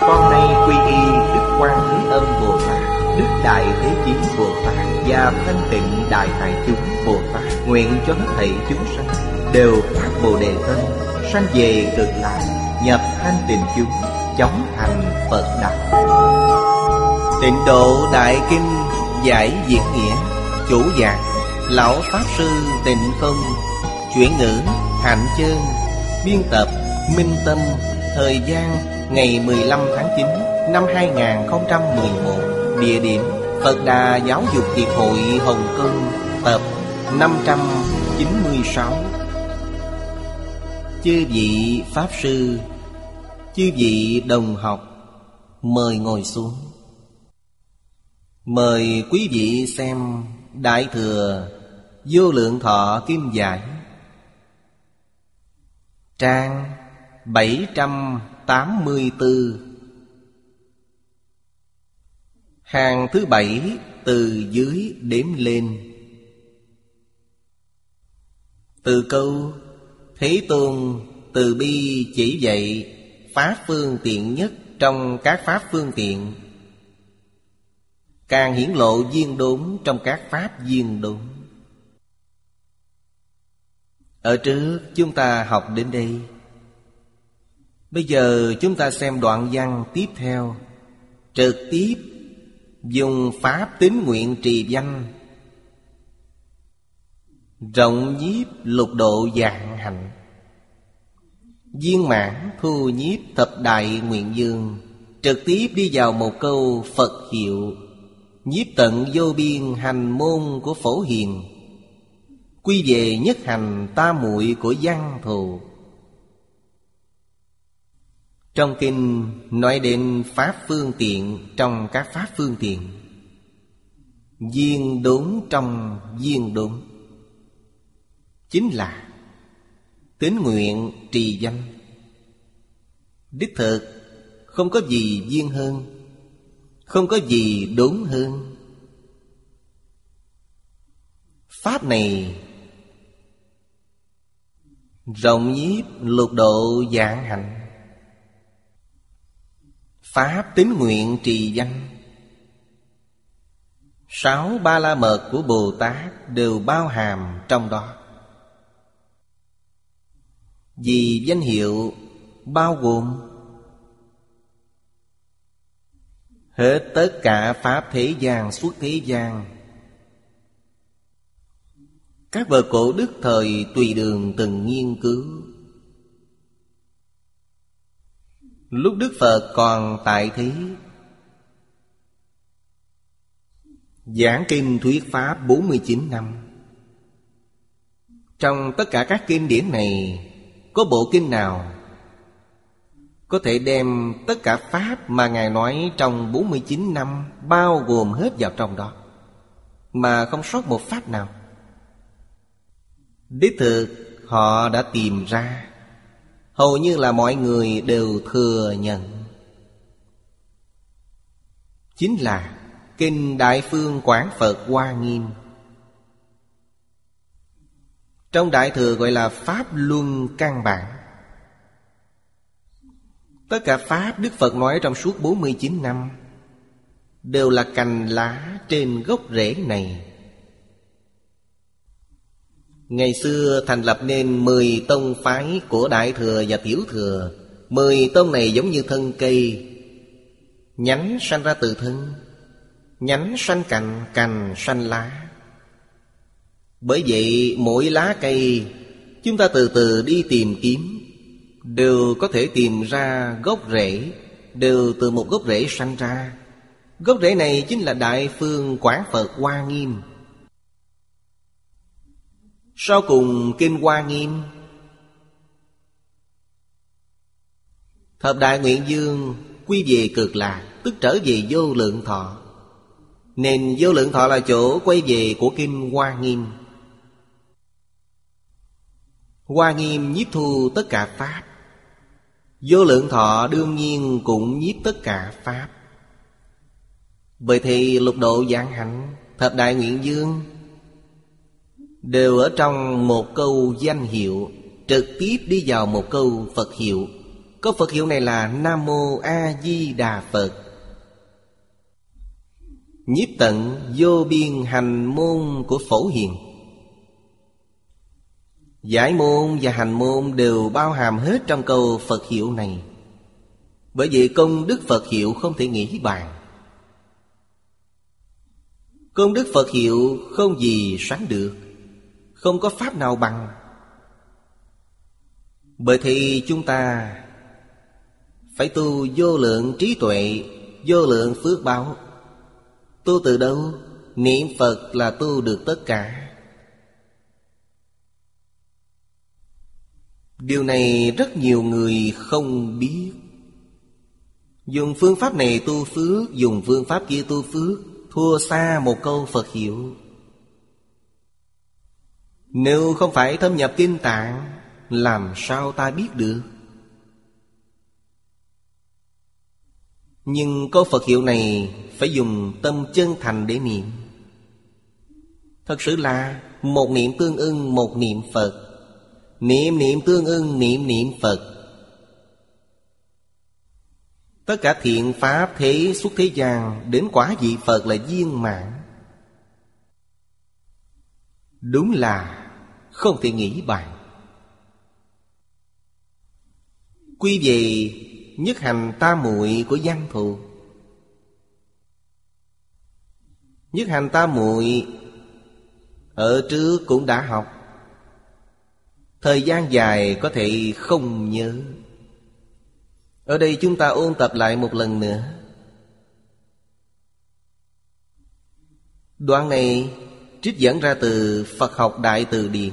con nay quy y Đức Quan Thế Âm Bồ Tát Đức Đại Thế Chí Bồ Tát Và Thanh Tịnh Đại Tài Chúng Bồ Tát Nguyện cho hết thảy chúng sanh Đều phát Bồ Đề Tâm Sanh về cực lạc Nhập thanh tịnh chúng Chóng thành Phật Đạo Tịnh độ Đại Kinh Giải Diễn Nghĩa Chủ giảng Lão Pháp Sư Tịnh Không Chuyển ngữ Hạnh Chương, Biên tập Minh Tâm Thời gian ngày 15 tháng 9 năm 2011 Địa điểm Phật Đà Giáo dục Hiệp hội Hồng Kông, Tập 596 Chư vị Pháp Sư, Chư vị đồng học, Mời ngồi xuống. Mời quý vị xem Đại Thừa Vô Lượng Thọ Kim Giải, Trang 700 784 Hàng thứ bảy từ dưới đếm lên. Từ câu, Thế Tôn, từ bi chỉ dạy Pháp phương tiện nhất trong các pháp phương tiện. Càng hiển lộ viên đốn trong các pháp viên đốn. Ở trước chúng ta học đến đây. Bây giờ chúng ta xem đoạn văn tiếp theo. Trực tiếp, Dùng pháp tín nguyện trì danh. Rộng nhiếp lục độ dạng hạnh. Viên mãn thu nhiếp thập đại nguyện dương. Trực tiếp đi vào một câu Phật hiệu. Nhiếp tận vô biên hành môn của phổ hiền. Quy về nhất hành ta muội của văn thù. Trong kinh nói đến Pháp phương tiện trong các Pháp phương tiện duyên đốn trong duyên đốn. Chính là Tín nguyện trì danh. Đích thực, Không có gì duyên hơn, Không có gì đúng hơn. Pháp này Rộng nhiếp lục độ dạng hạnh Pháp tín nguyện trì danh. Sáu ba la mật của Bồ Tát đều bao hàm trong đó. Vì danh hiệu bao gồm Hết tất cả Pháp thế gian suốt thế gian. Các vợ cổ đức thời tùy đường từng nghiên cứu. Lúc Đức Phật còn tại thế Giảng kinh thuyết Pháp 49 năm. Trong tất cả các kinh điển này, Có bộ kinh nào Có thể đem tất cả Pháp mà Ngài nói trong 49 năm Bao gồm hết vào trong đó, Mà không sót một Pháp nào? Đích thực, họ đã tìm ra. Hầu như là mọi người đều thừa nhận. Chính là Kinh Đại Phương Quảng Phật Hoa Nghiêm. Trong Đại Thừa gọi là Pháp Luân Căn Bản. Tất cả Pháp Đức Phật nói trong suốt 49 năm Đều là cành lá trên gốc rễ này. Ngày xưa thành lập nên 10 tông phái của Đại Thừa và Tiểu Thừa. Mười tông này giống như thân cây Nhánh sanh ra từ thân Nhánh sanh cành, cành sanh lá. Bởi vậy mỗi lá cây Chúng ta từ từ đi tìm kiếm Đều có thể tìm ra gốc rễ Đều từ một gốc rễ sanh ra. Gốc rễ này chính là Đại Phương Quán Phật Hoa Nghiêm sau cùng Kinh Hoa Nghiêm. Thập Đại Nguyện Dương Quy về cực lạc, Tức trở về vô lượng thọ. Nên vô lượng thọ là chỗ quay về của Kinh Hoa Nghiêm. Hoa Nghiêm nhiếp thu tất cả Pháp. Vô lượng thọ đương nhiên cũng nhiếp tất cả Pháp. Vậy thì lục độ giảng hạnh, Thập đại nguyện dương Đều ở trong một câu danh hiệu, Trực tiếp đi vào một câu Phật hiệu. Câu Phật hiệu này là Nam Mô A Di Đà Phật. Nhiếp tận vô biên hành môn của Phổ Hiền. Giải môn và hành môn đều bao hàm hết trong câu Phật hiệu này. Bởi vì công đức Phật hiệu không thể nghĩ bàn. Công đức Phật hiệu không gì sánh được. Không có pháp nào bằng. Bởi thì chúng ta Phải tu vô lượng trí tuệ, Vô lượng phước báo. Tu từ đâu? Niệm Phật là tu được tất cả. Điều này rất nhiều người không biết. Dùng phương pháp này tu phước, Dùng phương pháp kia tu phước, Thua xa một câu Phật hiệu. Nếu không phải thâm nhập kinh tạng, Làm sao ta biết được? Nhưng câu Phật hiệu này Phải dùng tâm chân thành để niệm. Thật sự là Một niệm tương ưng, một niệm Phật. Niệm niệm tương ưng, niệm niệm Phật. Tất cả thiện pháp thế xuất thế gian Đến quả vị Phật là viên mãn. Đúng là không thể nghĩ bàn Quy về nhất hành ta muội của văn thù. Nhất hành ta muội Ở trước cũng đã học. Thời gian dài có thể không nhớ. Ở đây chúng ta ôn tập lại một lần nữa. Đoạn này trích dẫn ra từ Phật học Đại Từ Điển.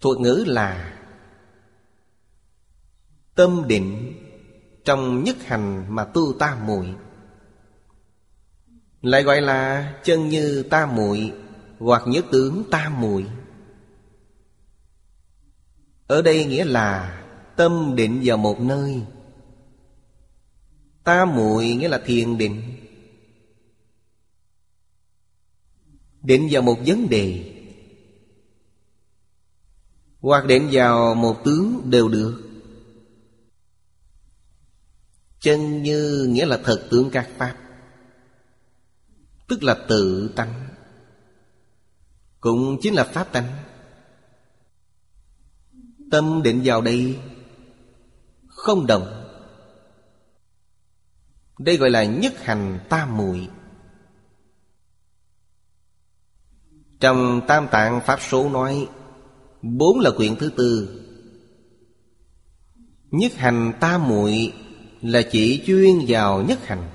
Thuật ngữ là Tâm định Trong nhất hành mà tu ta muội. Lại gọi là chân như ta muội Hoặc nhất tướng ta muội. Ở đây nghĩa là Tâm định vào một nơi. Ta muội nghĩa là thiền định. Định vào một vấn đề. Hoặc định vào một tướng đều được. Chân như nghĩa là thật tướng các pháp. Tức là tự tánh. Cũng chính là pháp tánh. Tâm định vào đây. Không động. Đây gọi là nhất hành tam muội. Trong Tam Tạng Pháp Số nói, Bốn là quyển thứ tư. Nhất hành tam muội Là chỉ chuyên vào nhất hành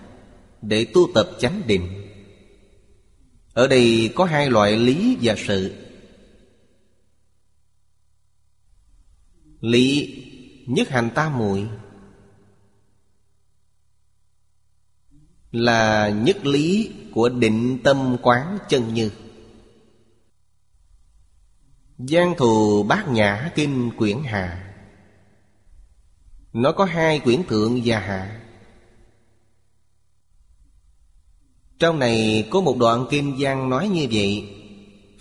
Để tu tập chánh định. Ở đây có hai loại lý và sự. Lý nhất hành tam muội Là nhất lý của định tâm quán chân như. Giang thù bát nhã kinh quyển hạ Nó có hai quyển thượng và hạ Trong này có một đoạn kinh văn nói như vậy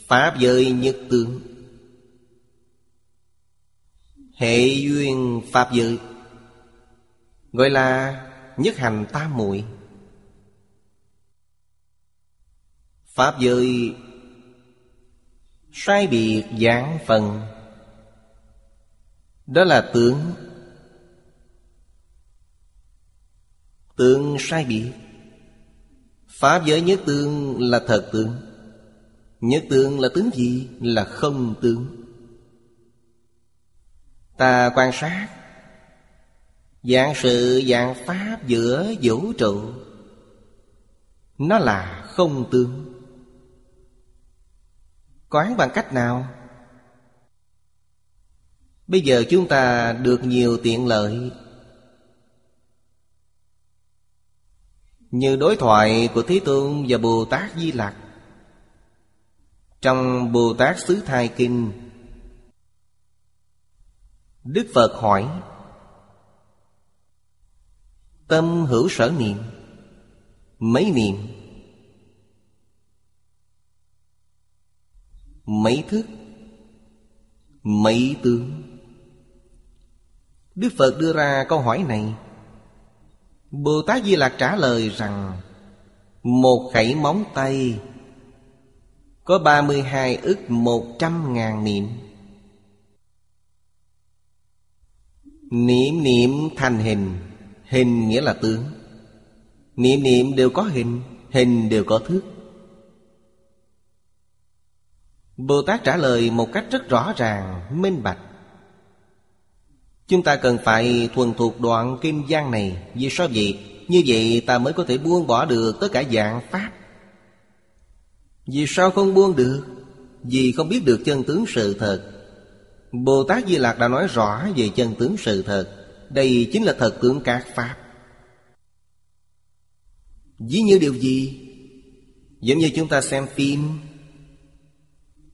Pháp giới nhất tướng. Hệ duyên Pháp giới, Gọi là nhất hành tam muội. Pháp giới Sai biệt giảng phần. Đó là tướng Tướng sai biệt. Pháp giới nhất tương là thật tướng Nhất tương là tướng gì? Là không tướng Ta quan sát. Dạng sự dạng pháp giữa vũ trụ. Nó là không tương. Quán bằng cách nào? Bây giờ chúng ta được nhiều tiện lợi. Như đối thoại của Thế Tôn và Bồ Tát Di Lặc. Trong Bồ Tát Xứ Thai Kinh, Đức Phật hỏi, Tâm hữu sở niệm, Mấy niệm? Mấy thức Mấy tướng? Đức Phật đưa ra câu hỏi này. Bồ Tát Di Lạc trả lời rằng, Một khẩy móng tay, Có 32 ức một trăm ngàn niệm. Niệm niệm thành hình. Hình nghĩa là tướng. Niệm niệm đều có hình Hình đều có thước. Bồ Tát trả lời một cách rất rõ ràng, minh bạch Chúng ta cần phải thuần thuộc đoạn kim giang này Vì sao vậy? Như vậy ta mới có thể buông bỏ được tất cả dạng Pháp Vì sao không buông được? Vì không biết được chân tướng sự thật Bồ Tát Di Lạc đã nói rõ về chân tướng sự thật Đây chính là thật tướng các Pháp Ví như điều gì? Giống như chúng ta xem phim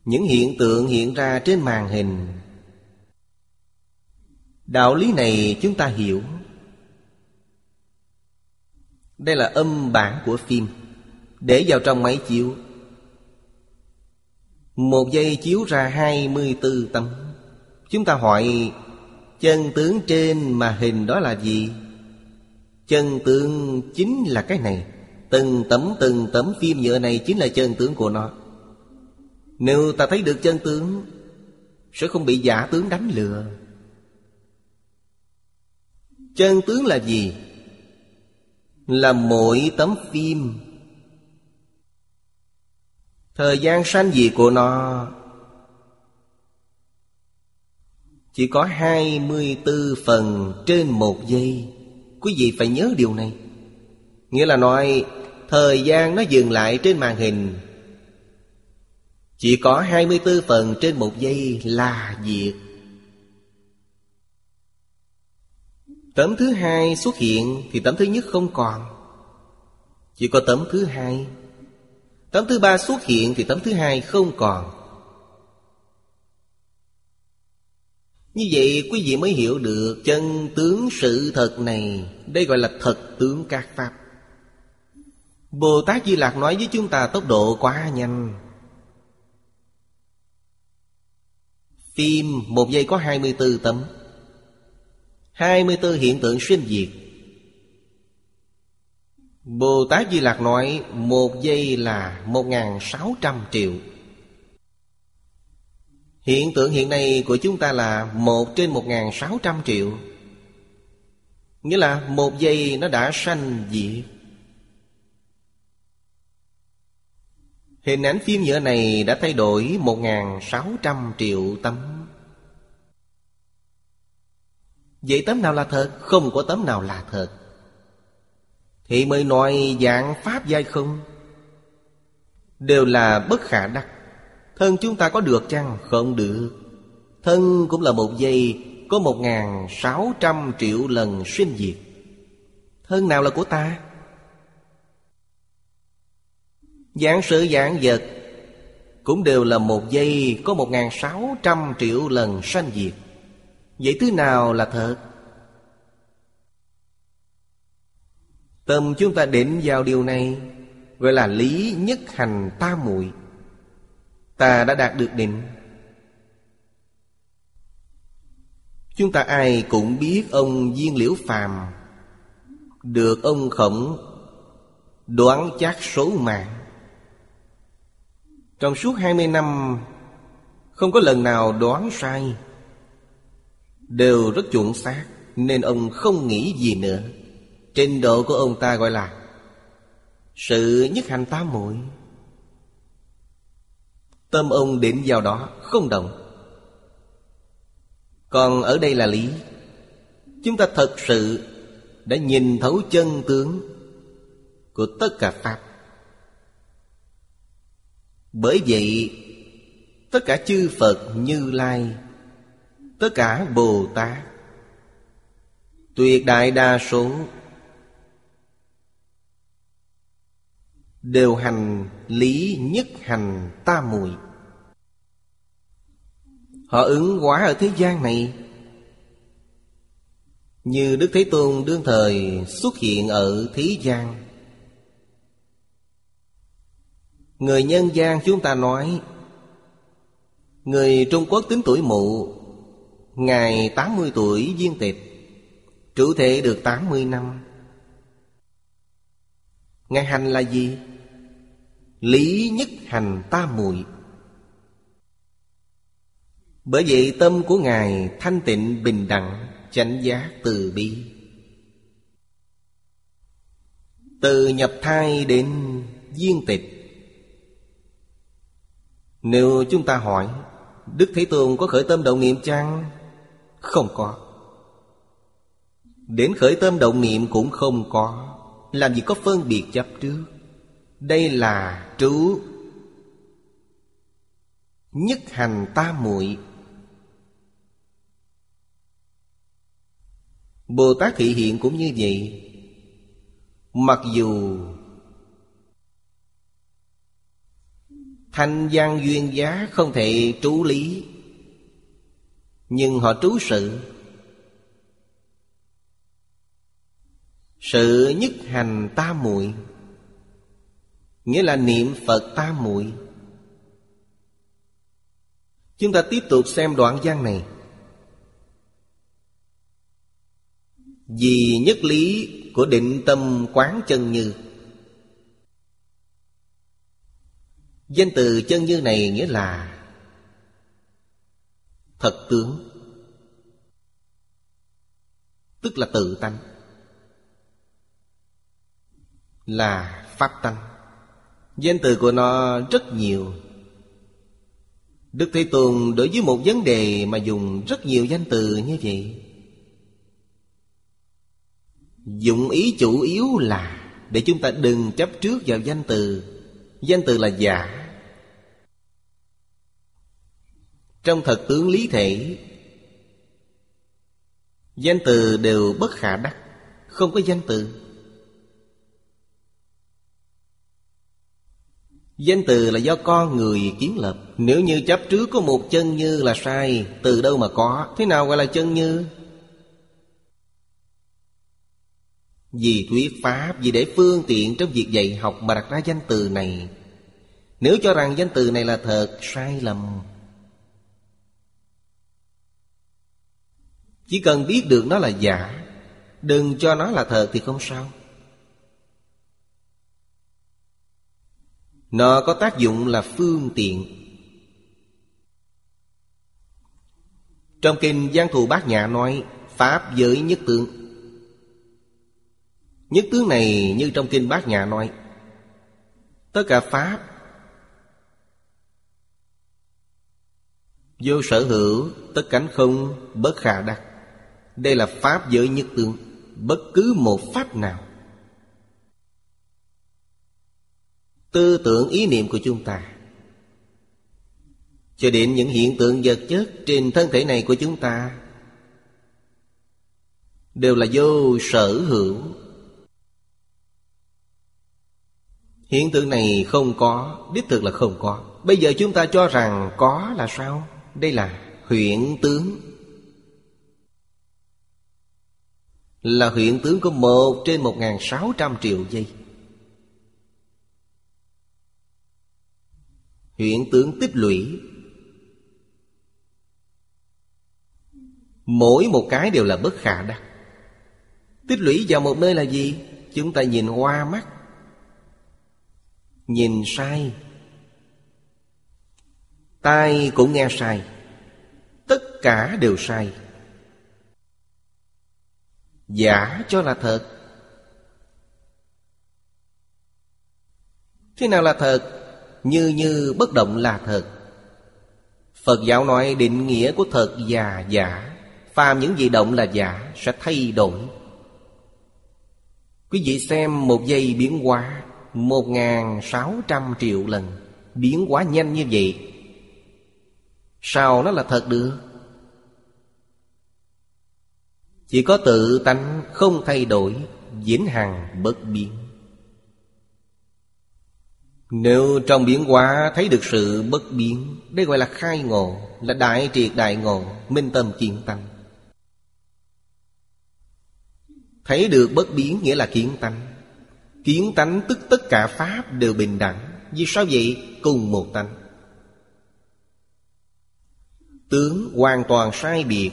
những hiện tượng hiện ra trên màn hình. Đạo lý này chúng ta hiểu. Đây là âm bản của phim. Để vào trong máy chiếu. Một giây chiếu ra 24 tấm. Chúng ta hỏi, Chân tướng trên mà hình đó là gì? Chân tướng chính là cái này. Từng tấm từng tấm phim nhựa này chính là chân tướng của nó. Nếu ta thấy được chân tướng, Sẽ không bị giả tướng đánh lừa. Chân tướng là gì? Là mỗi tấm phim. Thời gian sanh diệt của nó? Chỉ có 24 phần trên một giây. Quý vị phải nhớ điều này. Nghĩa là nói, Thời gian nó dừng lại trên màn hình. Chỉ có 24 phần trên một giây là diệt. Tấm thứ hai xuất hiện Thì tấm thứ nhất không còn. Chỉ có tấm thứ hai. Tấm thứ ba xuất hiện Thì tấm thứ hai không còn. Như vậy quý vị mới hiểu được Chân tướng sự thật này. Đây gọi là thật tướng các Pháp. Bồ Tát Di Lạc nói với chúng ta tốc độ quá nhanh. Tim một giây có 24 tấm. 24 hiện tượng sinh diệt. Bồ Tát Di Lạc nói, Một giây là 1.600 triệu. Hiện tượng hiện nay của chúng ta là một trên 1.600 triệu. Nghĩa là một giây nó đã sanh diệt. Hình ảnh phim nhựa này đã thay đổi 1.600 triệu tấm Vậy tấm nào là thật? Không có tấm nào là thật Thì mới nói dạng Pháp giai không Đều là bất khả đắc Thân chúng ta có được chăng? Không được Thân cũng là một giây, Có một ngàn sáu trăm triệu lần sinh diệt Thân nào là của ta? Giảng sự giảng vật. Cũng đều là một giây Có một ngàn sáu trăm triệu lần sanh diệt. Vậy thứ nào là thật? Tâm chúng ta định vào điều này, Gọi là lý nhất hành ta muội. Ta đã đạt được định Chúng ta ai cũng biết ông Viên Liễu Phàm Được ông Khổng đoán chắc số mạng. Trong suốt 20 năm, Không có lần nào đoán sai. Đều rất chuẩn xác, Nên ông không nghĩ gì nữa. Trình độ của ông ta gọi là Sự nhất hành tám muội. Tâm ông định vào đó không động. Còn ở đây là lý. Chúng ta thật sự đã nhìn thấu chân tướng Của tất cả Pháp. Bởi vậy, Tất cả chư Phật như Lai, Tất cả Bồ Tát, Tuyệt đại đa số Đều hành lý nhất hành tam muội Họ ứng hóa ở thế gian này. Như Đức Thế Tôn đương thời xuất hiện ở thế gian. Người nhân gian chúng ta nói, Người Trung Quốc tính tuổi mụ Ngày 80 tuổi viên tịch Trụ thể được 80 năm. Ngài hành là gì? Lý nhất hành tam muội. Bởi vậy tâm của Ngài thanh tịnh bình đẳng, Chánh giác từ bi. Từ nhập thai đến viên tịch nếu chúng ta hỏi, Đức Thế Tôn có khởi tâm động niệm chăng? Không có. Đến khởi tâm động niệm cũng không có. Làm gì có phân biệt chấp trước? Đây là trú Nhất hành tam muội. Bồ Tát thị hiện cũng như vậy. Mặc dù Thanh văn duyên giá không thể trú lý. Nhưng họ trú sự. Sự nhất hành tam muội. Nghĩa là niệm Phật tam muội. Chúng ta tiếp tục xem đoạn văn này. Vì nhất lý của định tâm quán chân như Danh từ chân như này nghĩa là Thật tướng. Tức là tự tánh. Là pháp tánh. Danh từ của nó rất nhiều. Đức Thế Tôn đối với một vấn đề mà dùng rất nhiều danh từ như vậy. Dụng ý chủ yếu là, Để chúng ta đừng chấp trước vào danh từ. Danh từ là giả. Trong thật tướng lý thể, Danh từ đều bất khả đắc, Không có danh từ. Danh từ là do con người kiến lập. Nếu như chấp trước có một chân như là sai, Từ đâu mà có? Thế nào gọi là chân như? Vì thuyết pháp, Vì để phương tiện trong việc dạy học Mà đặt ra danh từ này. Nếu cho rằng danh từ này là thật, Sai lầm Chỉ cần biết được nó là giả, Đừng cho nó là thật thì không sao. Nó có tác dụng là phương tiện. Trong kinh Giang Thù Bát Nhã nói, Pháp giới nhất tướng. Nhất tướng này như trong kinh Bát Nhã nói, Tất cả Pháp Vô sở hữu, Tất cánh không Bất khả đắc. Đây là Pháp giới nhất tướng. Bất cứ một Pháp nào. Tư tưởng ý niệm của chúng ta. Cho đến những hiện tượng vật chất trên thân thể này của chúng ta, đều là vô sở hữu. Hiện tượng này không có, đích thực là không có. Bây giờ chúng ta cho rằng có là sao? Đây là huyện tướng. Là hiện tướng có một trên một ngàn sáu trăm triệu giây. Hiện tướng tích lũy. Mỗi một cái đều là bất khả đắc. Tích lũy vào một nơi là gì? Chúng ta nhìn qua mắt. Nhìn sai. Tai cũng nghe sai. Tất cả đều sai. Giả cho là thật. Thế nào là thật? Như như bất động là thật. Phật giáo nói định nghĩa của thật và giả. Phàm những gì động là giả Sẽ thay đổi. Quý vị xem một giây biến hóa Một ngàn sáu trăm triệu lần. Biến hóa nhanh như vậy. Sao nó là thật được? Chỉ có tự tánh không thay đổi, Diễn hằng bất biến. Nếu trong biến hóa thấy được sự bất biến, Đây gọi là khai ngộ, Là đại triệt đại ngộ, Minh tâm kiến tánh. Thấy được bất biến nghĩa là kiến tánh. Kiến tánh tức tất cả Pháp đều bình đẳng, Vì sao vậy? Cùng một tánh. Tướng hoàn toàn sai biệt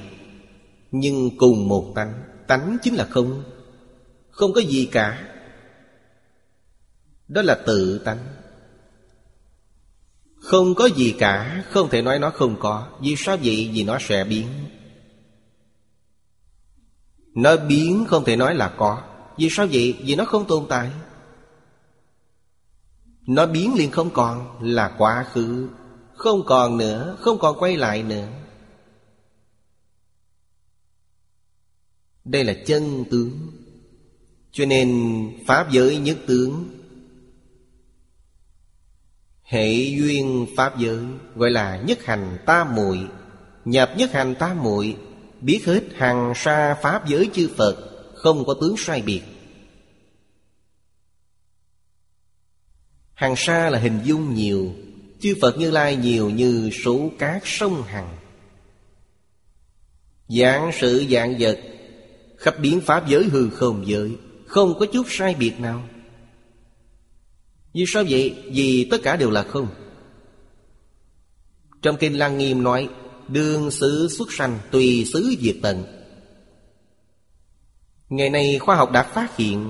nhưng cùng một tánh Tánh chính là không Không có gì cả. Đó là tự tánh. Không có gì cả, Không thể nói nó không có, Vì sao vậy? Vì nó sẽ biến. Nó biến không thể nói là có. Vì sao vậy? Vì nó không tồn tại. Nó biến liền không còn Là quá khứ, Không còn nữa, Không còn quay lại nữa. Đây là chân tướng. Cho nên Pháp giới nhất tướng. Hệ duyên Pháp giới, Gọi là nhất hành tam muội. Nhập nhất hành tam muội, Biết hết hàng xa Pháp giới chư Phật, Không có tướng sai biệt. Hàng xa là hình dung nhiều, Chư Phật Như Lai nhiều như số cát sông Hằng. Dạng sự dạng vật Khắp biến pháp giới hư không giới, Không có chút sai biệt nào. Vì sao vậy? Vì tất cả đều là không. Trong Kinh Lăng Nghiêm nói, Đương xứ xuất sanh Tùy xứ diệt tận. Ngày nay khoa học đã phát hiện,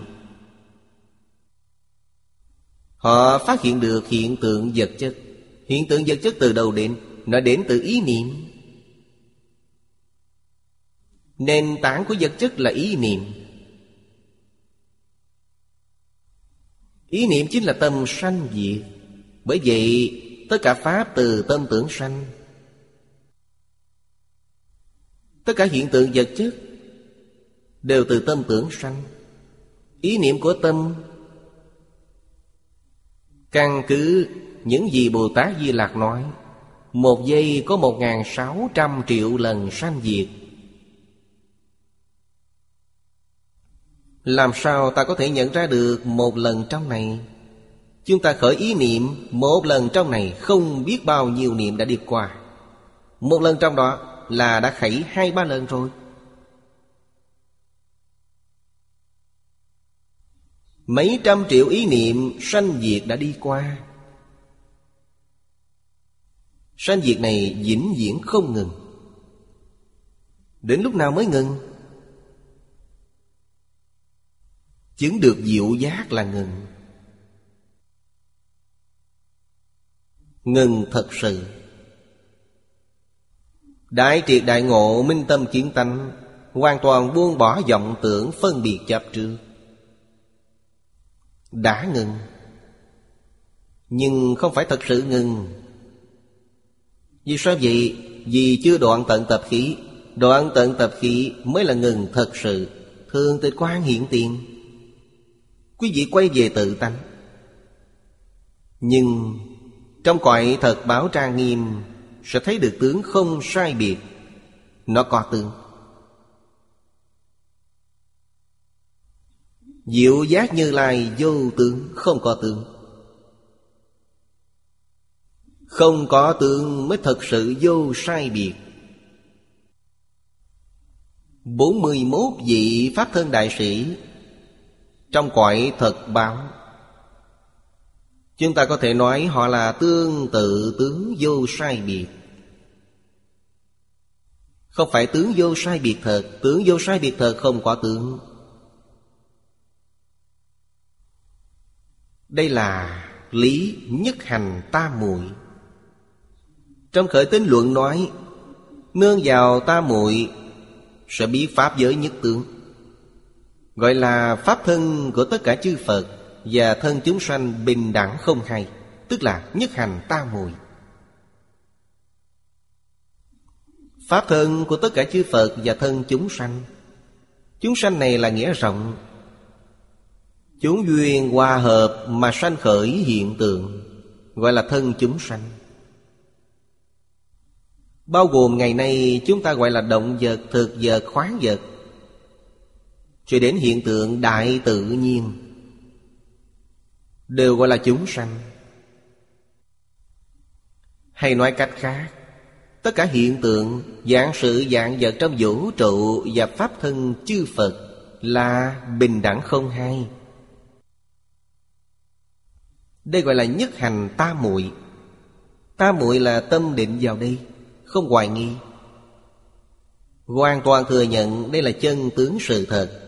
Họ phát hiện được hiện tượng vật chất. Hiện tượng vật chất từ đầu đến? Nó đến từ ý niệm. Nền tảng của vật chất là ý niệm. Ý niệm chính là tâm sanh diệt. Bởi vậy, tất cả Pháp từ tâm tưởng sanh, Tất cả hiện tượng vật chất Đều từ tâm tưởng sanh. Ý niệm của tâm Căn cứ những gì Bồ Tát Di Lạc nói, Một giây có một ngàn sáu trăm triệu lần sanh diệt. Làm sao ta có thể nhận ra được một lần trong này? Chúng ta khởi ý niệm, Một lần trong này không biết bao nhiêu niệm đã đi qua. Một lần trong đó là đã khẩy hai ba lần rồi. Mấy trăm triệu ý niệm sanh diệt đã đi qua. Sanh diệt này vĩnh viễn không ngừng. Đến lúc nào mới ngừng? Chứng được diệu giác là ngừng. Ngừng thật sự. Đại triệt đại ngộ minh tâm kiến tánh, Hoàn toàn buông bỏ vọng tưởng phân biệt chấp trước. Đã ngừng. Nhưng không phải thật sự ngừng. Vì sao vậy? Vì chưa đoạn tận tập khí. Đoạn tận tập khí mới là ngừng thật sự. Thường tịch quan hiện tiền. Quý vị quay về tự tánh. Nhưng Trong cõi thật báo trang nghiêm, Sẽ thấy được tướng không sai biệt. Nó có tướng. Diệu giác như lai vô tướng, Không có tướng. Không có tướng mới thật sự vô sai biệt. 41 vị Pháp thân đại sĩ trong cõi thật báo. Chúng ta có thể nói họ là tương tự tướng vô sai biệt. Không phải tướng vô sai biệt thật, Tướng vô sai biệt thật không có tướng. Đây là lý nhất hành ta muội. Trong khởi tín luận nói, Nương vào ta muội Sẽ biết Pháp giới nhất tướng. Gọi là Pháp thân của tất cả chư Phật Và thân chúng sanh bình đẳng không hay Tức là nhất hành ta mùi. Pháp thân của tất cả chư Phật và thân chúng sanh. Chúng sanh này là nghĩa rộng. Chúng duyên hòa hợp mà sanh khởi hiện tượng Gọi là thân chúng sanh. Bao gồm ngày nay chúng ta gọi là động vật, thực vật, khoáng vật cho đến hiện tượng đại tự nhiên. Đều gọi là chúng sanh. Hay nói cách khác, Tất cả hiện tượng Dạng sự dạng vật trong vũ trụ Và Pháp thân chư Phật Là bình đẳng không hai. Đây gọi là nhất hành ta muội. Ta muội là tâm định vào đây, Không hoài nghi. Hoàn toàn thừa nhận đây là chân tướng sự thật.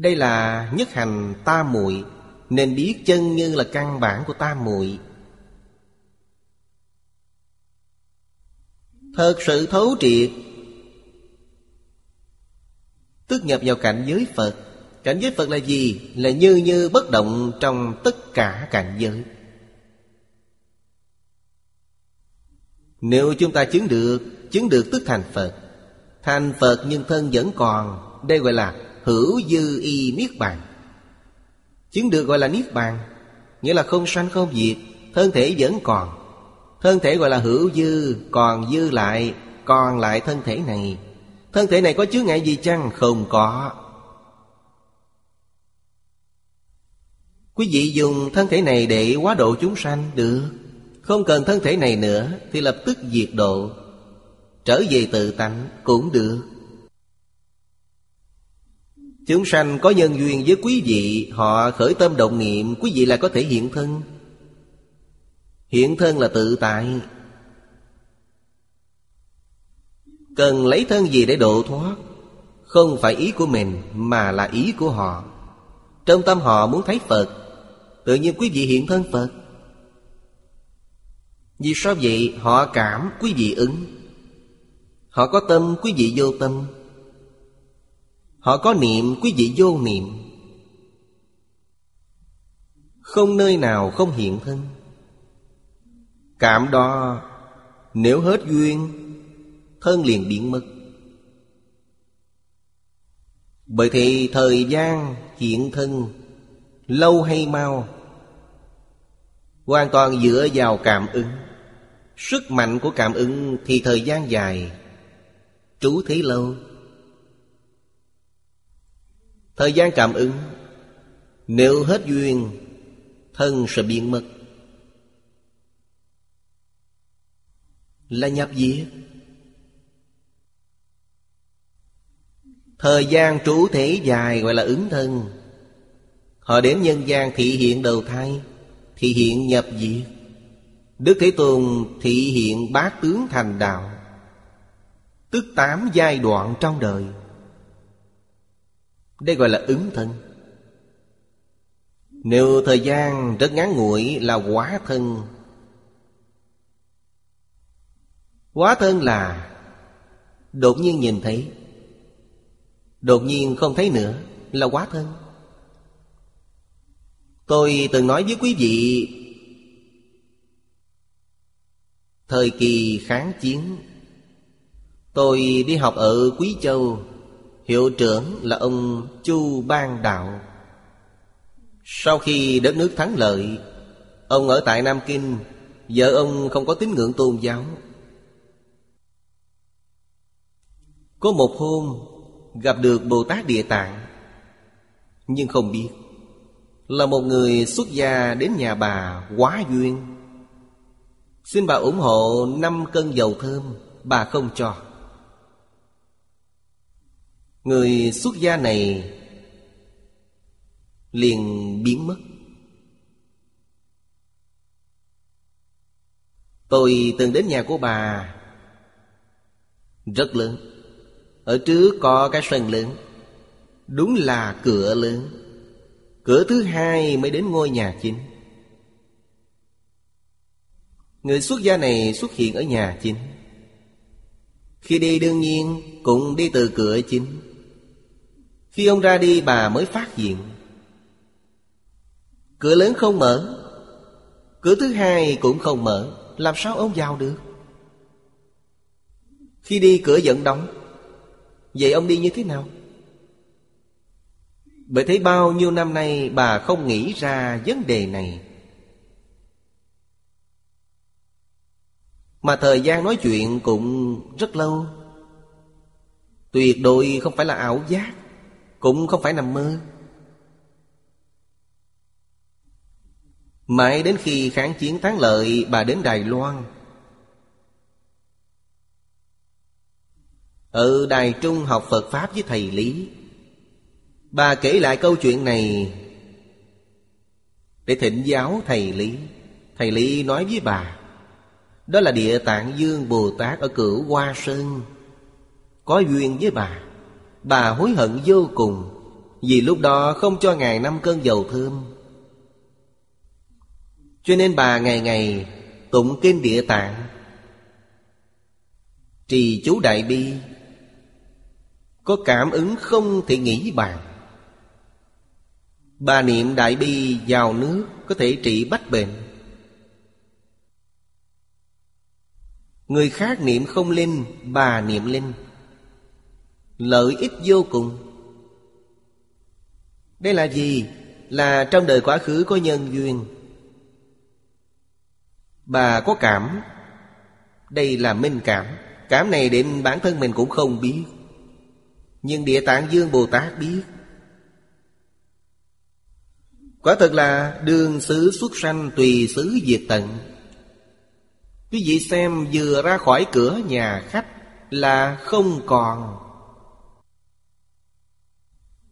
Đây là nhất hành ta muội, Nên biết chân như là căn bản của ta muội. Thật sự thấu triệt. Tức nhập vào cảnh giới Phật. Cảnh giới Phật là gì? Là như như bất động trong tất cả cảnh giới. Nếu chúng ta chứng được Chứng được tức thành Phật. Thành Phật nhưng thân vẫn còn, Đây gọi là hữu dư y niết bàn. Chứng được gọi là niết bàn, Nghĩa là không sanh không diệt, Thân thể vẫn còn. Thân thể gọi là hữu dư, Còn dư lại, Còn lại thân thể này. Thân thể này có chứa ngại gì chăng? Không có. Quý vị dùng thân thể này để quá độ chúng sanh được. Không cần thân thể này nữa Thì lập tức diệt độ. Trở về tự tánh cũng được. Chúng sanh có nhân duyên với quý vị, Họ khởi tâm động niệm, Quý vị lại có thể hiện thân. Hiện thân là tự tại. Cần lấy thân gì để độ thoát? Không phải ý của mình, Mà là ý của họ. Trong tâm họ muốn thấy Phật, Tự nhiên quý vị hiện thân Phật. Vì sao vậy? Họ cảm, quý vị ứng. Họ có tâm, quý vị vô tâm. Họ có niệm, quý vị vô niệm. Không nơi nào không hiện thân. Cảm đó, Nếu hết duyên, Thân liền biến mất. Bởi thì thời gian hiện thân, Lâu hay mau, Hoàn toàn dựa vào cảm ứng. Sức mạnh của cảm ứng thì thời gian dài, Trú thế lâu. Thời gian cảm ứng. Nếu hết duyên, Thân sẽ biến mất. Là nhập diệt Thời gian trú thể dài gọi là ứng thân. Họ đến nhân gian thị hiện đầu thai, Thị hiện nhập diệt Đức Thế Tôn thị hiện bát tướng thành đạo. Tức tám giai đoạn trong đời đây gọi là ứng thân. Nếu thời gian rất ngắn ngủi là quá thân. Quá thân là Đột nhiên nhìn thấy. Đột nhiên không thấy nữa Là quá thân. Tôi từng nói với quý vị, Thời kỳ kháng chiến. Tôi đi học ở Quý Châu. Hiệu trưởng là ông Chu Ban Đạo. Sau khi đất nước thắng lợi, Ông ở tại Nam Kinh, Vợ ông không có tín ngưỡng tôn giáo. Có một hôm, Gặp được Bồ Tát Địa Tạng, Nhưng không biết Là một người xuất gia đến nhà bà quá duyên. Xin bà ủng hộ 5 cân dầu thơm Bà không cho. Người xuất gia này liền biến mất. Tôi từng đến nhà của bà Rất lớn. Ở trước có cái sân lớn. Đúng là cửa lớn. Cửa thứ hai mới đến ngôi nhà chính. Người xuất gia này xuất hiện ở nhà chính. Khi đi đương nhiên cũng đi từ cửa chính khi ông ra đi, bà mới phát hiện. Cửa lớn không mở. Cửa thứ hai cũng không mở. Làm sao ông vào được? Khi đi, cửa vẫn đóng. Vậy ông đi như thế nào? Bởi thế bao nhiêu năm nay Bà không nghĩ ra vấn đề này. Mà thời gian nói chuyện cũng rất lâu. Tuyệt đối không phải là ảo giác cũng không phải nằm mơ. Mãi đến khi kháng chiến thắng lợi, Bà đến Đài Loan. Ở Đài Trung học Phật Pháp với thầy Lý, Bà kể lại câu chuyện này Để thỉnh giáo thầy Lý. Thầy Lý nói với bà, Đó là địa tạng Dương Bồ Tát ở cửu Hoa Sơn. Có duyên với bà. Bà hối hận vô cùng, Vì lúc đó không cho Ngài năm cơn dầu thơm. Cho nên bà ngày ngày tụng kinh địa tạng. Trì chú Đại Bi, Có cảm ứng không thể nghĩ bàn. Bà niệm Đại Bi vào nước Có thể trị bách bệnh. Người khác niệm không linh, Bà niệm linh. Lợi ích vô cùng. Đây là gì? Là trong đời quá khứ có nhân duyên. Bà có cảm? Đây là minh cảm. Cảm này đến bản thân mình cũng không biết. Nhưng Địa Tạng Dương Bồ Tát biết. Quả thật là đường xứ xuất sanh tùy xứ diệt tận. Quý vị xem vừa ra khỏi cửa nhà khách là không còn.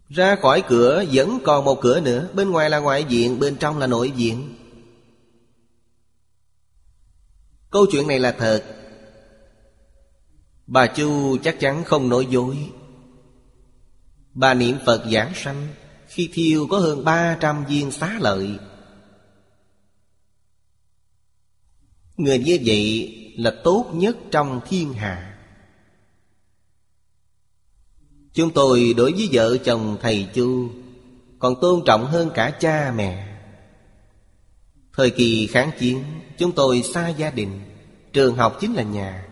Ra khỏi cửa, vẫn còn một cửa nữa. Bên ngoài là ngoại diện bên trong là nội diện Câu chuyện này là thật. Bà Chu chắc chắn không nói dối. Bà niệm Phật giảng sanh. Khi thiêu có hơn 300 viên xá lợi. Người như vậy là tốt nhất trong thiên hạ. Chúng tôi đối với vợ chồng thầy Chu Còn tôn trọng hơn cả cha mẹ. Thời kỳ kháng chiến, Chúng tôi xa gia đình, Trường học chính là nhà.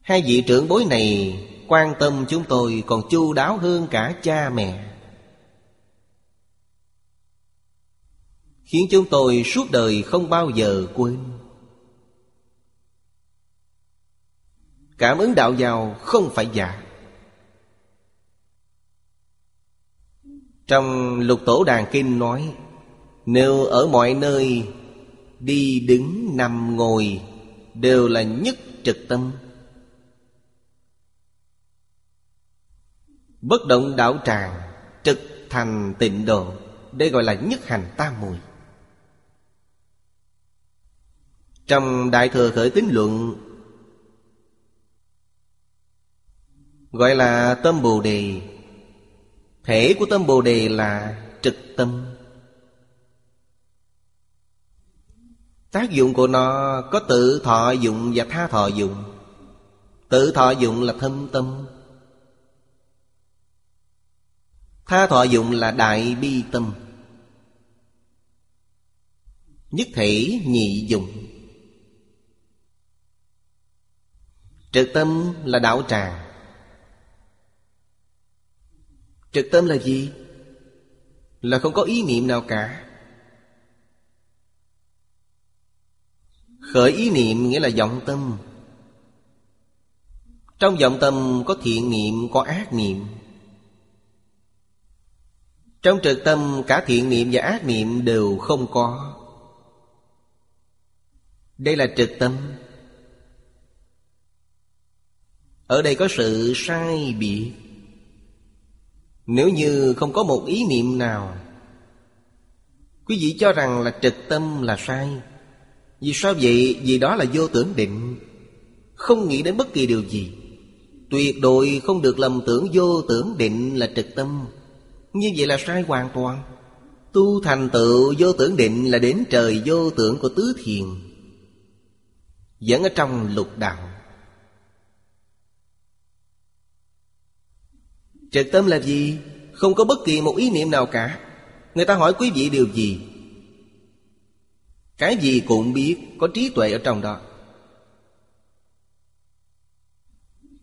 Hai vị trưởng bối này quan tâm chúng tôi còn chu đáo hơn cả cha mẹ. Khiến chúng tôi suốt đời không bao giờ quên. Cảm ứng đạo giàu không phải giả. Trong lục tổ đàn kinh nói, Nếu ở mọi nơi Đi đứng nằm ngồi Đều là nhất trực tâm. Bất động đạo tràng Trực thành tịnh độ, Đây gọi là nhất hành tam mùi. Trong Đại Thừa Khởi Tín Luận Gọi là tâm Bồ Đề. Thể của tâm Bồ Đề là trực tâm. Tác dụng của nó có tự thọ dụng và tha thọ dụng. Tự thọ dụng là thâm tâm. Tha thọ dụng là đại bi tâm. Nhất thể nhị dụng. Trực tâm là đạo tràng. Trực tâm là gì? Là không có ý niệm nào cả. Khởi ý niệm nghĩa là vọng tâm. Trong vọng tâm có thiện niệm, có ác niệm. Trong trực tâm cả thiện niệm và ác niệm đều không có. Đây là trực tâm. Ở đây có sự sai biệt. Nếu như không có một ý niệm nào, Quý vị cho rằng là trực tâm là sai. Vì sao vậy? Vì đó là vô tưởng định, Không nghĩ đến bất kỳ điều gì. Tuyệt đối không được lầm tưởng vô tưởng định là trực tâm. Như vậy là sai hoàn toàn. Tu thành tựu vô tưởng định là đến trời vô tưởng của tứ thiền, Vẫn ở trong lục đạo. Trật tâm là gì? Không có bất kỳ một ý niệm nào cả Người ta hỏi quý vị điều gì? Cái gì cũng biết, Có trí tuệ ở trong đó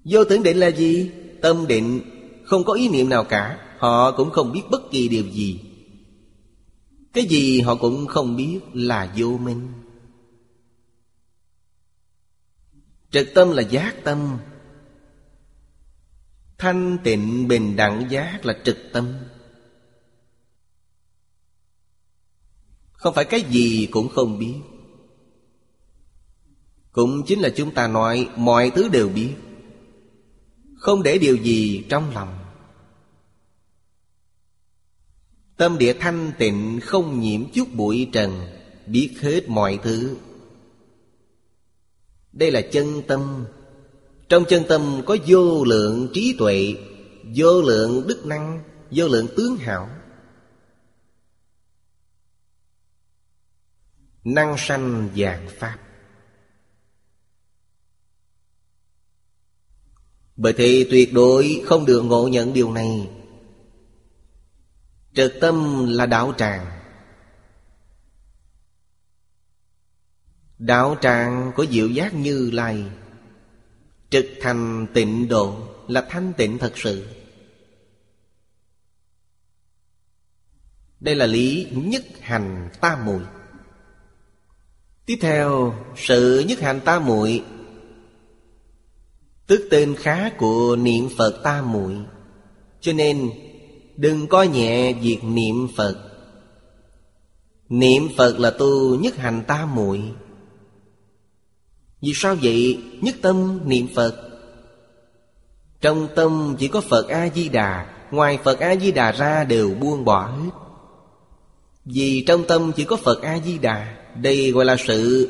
Vô tưởng định là gì? Tâm định, Không có ý niệm nào cả Họ cũng không biết bất kỳ điều gì Cái gì họ cũng không biết là vô minh trật tâm là giác tâm Thanh tịnh bình đẳng giác là trực tâm. Không phải cái gì cũng không biết. Cũng chính là chúng ta nói Mọi thứ đều biết. Không để điều gì trong lòng. Tâm địa thanh tịnh không nhiễm chút bụi trần, Biết hết mọi thứ. Đây là chân tâm trong chân tâm có vô lượng trí tuệ, Vô lượng đức năng, Vô lượng tướng hảo. Năng sanh dạng Pháp. Bởi thế tuyệt đối không được ngộ nhận điều này. Trực tâm là đạo tràng. Đạo tràng của diệu giác như lai. Trực thành tịnh độ Là thanh tịnh thật sự. Đây là lý nhất hành tam muội. Tiếp theo, sự nhất hành tam muội, Tức tên khá của niệm Phật tam muội. Cho nên, Đừng coi nhẹ việc niệm Phật. Niệm Phật là tu nhất hành tam muội. Vì sao vậy? Nhất tâm niệm Phật. Trong tâm chỉ có Phật A-di-đà, Ngoài Phật A-di-đà ra đều buông bỏ hết. Vì trong tâm chỉ có Phật A-di-đà, Đây gọi là sự.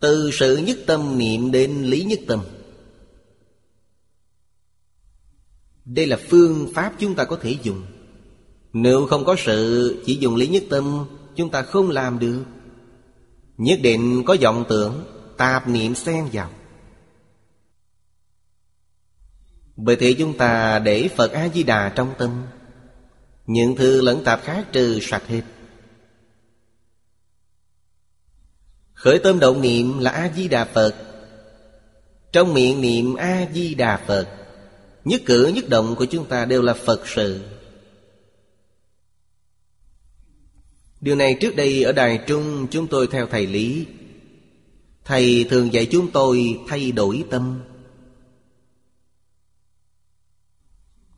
Từ sự nhất tâm niệm đến lý nhất tâm. Đây là phương pháp chúng ta có thể dùng. Nếu không có sự, chỉ dùng lý nhất tâm, Chúng ta không làm được. Nhất định có vọng tưởng, Tạp niệm xen vào. Bởi thế chúng ta để Phật A-di-đà trong tâm. Những thứ lẫn tạp khác trừ sạch hết. Khởi tâm động niệm là A-di-đà Phật. Trong miệng niệm A-di-đà Phật, Nhất cử nhất động của chúng ta đều là Phật sự. Điều này trước đây ở Đài Trung chúng tôi theo thầy Lý. Thầy thường dạy chúng tôi thay đổi tâm.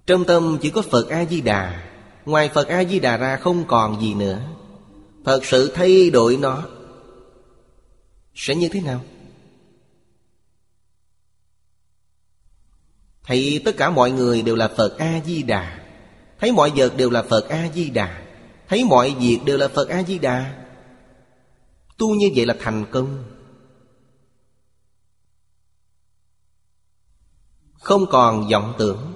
Trong tâm chỉ có Phật A-di-đà, Ngoài Phật A-di-đà ra không còn gì nữa. Thật sự thay đổi nó Sẽ như thế nào? Thấy tất cả mọi người đều là Phật A-di-đà. Thấy mọi vật đều là Phật A-di-đà. Thấy mọi việc đều là Phật A-di-đà. Tu như vậy là thành công. Không còn vọng tưởng,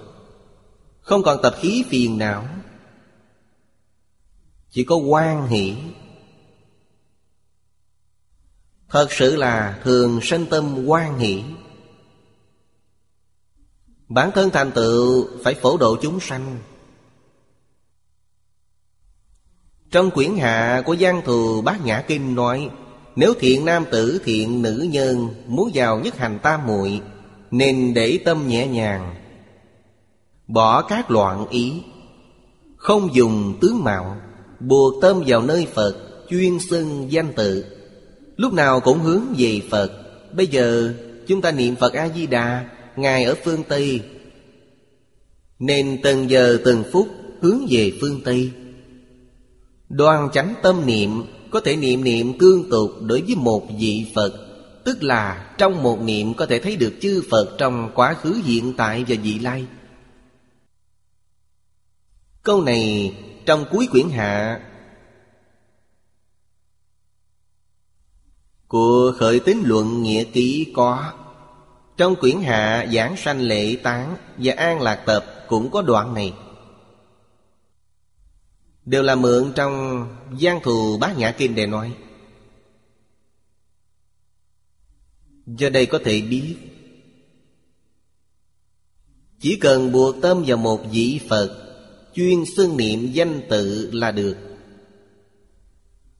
Không còn tập khí phiền não. Chỉ có quan hỷ. Thật sự là thường sanh tâm quan hỷ. Bản thân thành tựu phải phổ độ chúng sanh. Trong quyển hạ của Giang Thù Bát Nhã Kinh nói, Nếu thiện nam tử, thiện nữ nhân Muốn vào nhất hành tam muội, Nên để tâm nhẹ nhàng, Bỏ các loạn ý, Không dùng tướng mạo, Buộc tâm vào nơi Phật Chuyên xưng danh tự. Lúc nào cũng hướng về Phật. Bây giờ, chúng ta niệm Phật A-di-đà, Ngài ở phương Tây, Nên từng giờ từng phút hướng về phương Tây. Đoan chánh tâm niệm Có thể niệm niệm tương tục đối với một vị Phật, Tức là trong một niệm có thể thấy được chư Phật Trong quá khứ, hiện tại và vị lai. Câu này trong cuối quyển hạ. Của khởi tín luận nghĩa ký có. Trong quyển hạ, giảng sanh lệ tán Và an lạc tập cũng có đoạn này. Đều là mượn trong Giang thù bát nhã kinh để nói. Do đây có thể biết, Chỉ cần buộc tâm vào một vị Phật, Chuyên xưng niệm danh tự là được.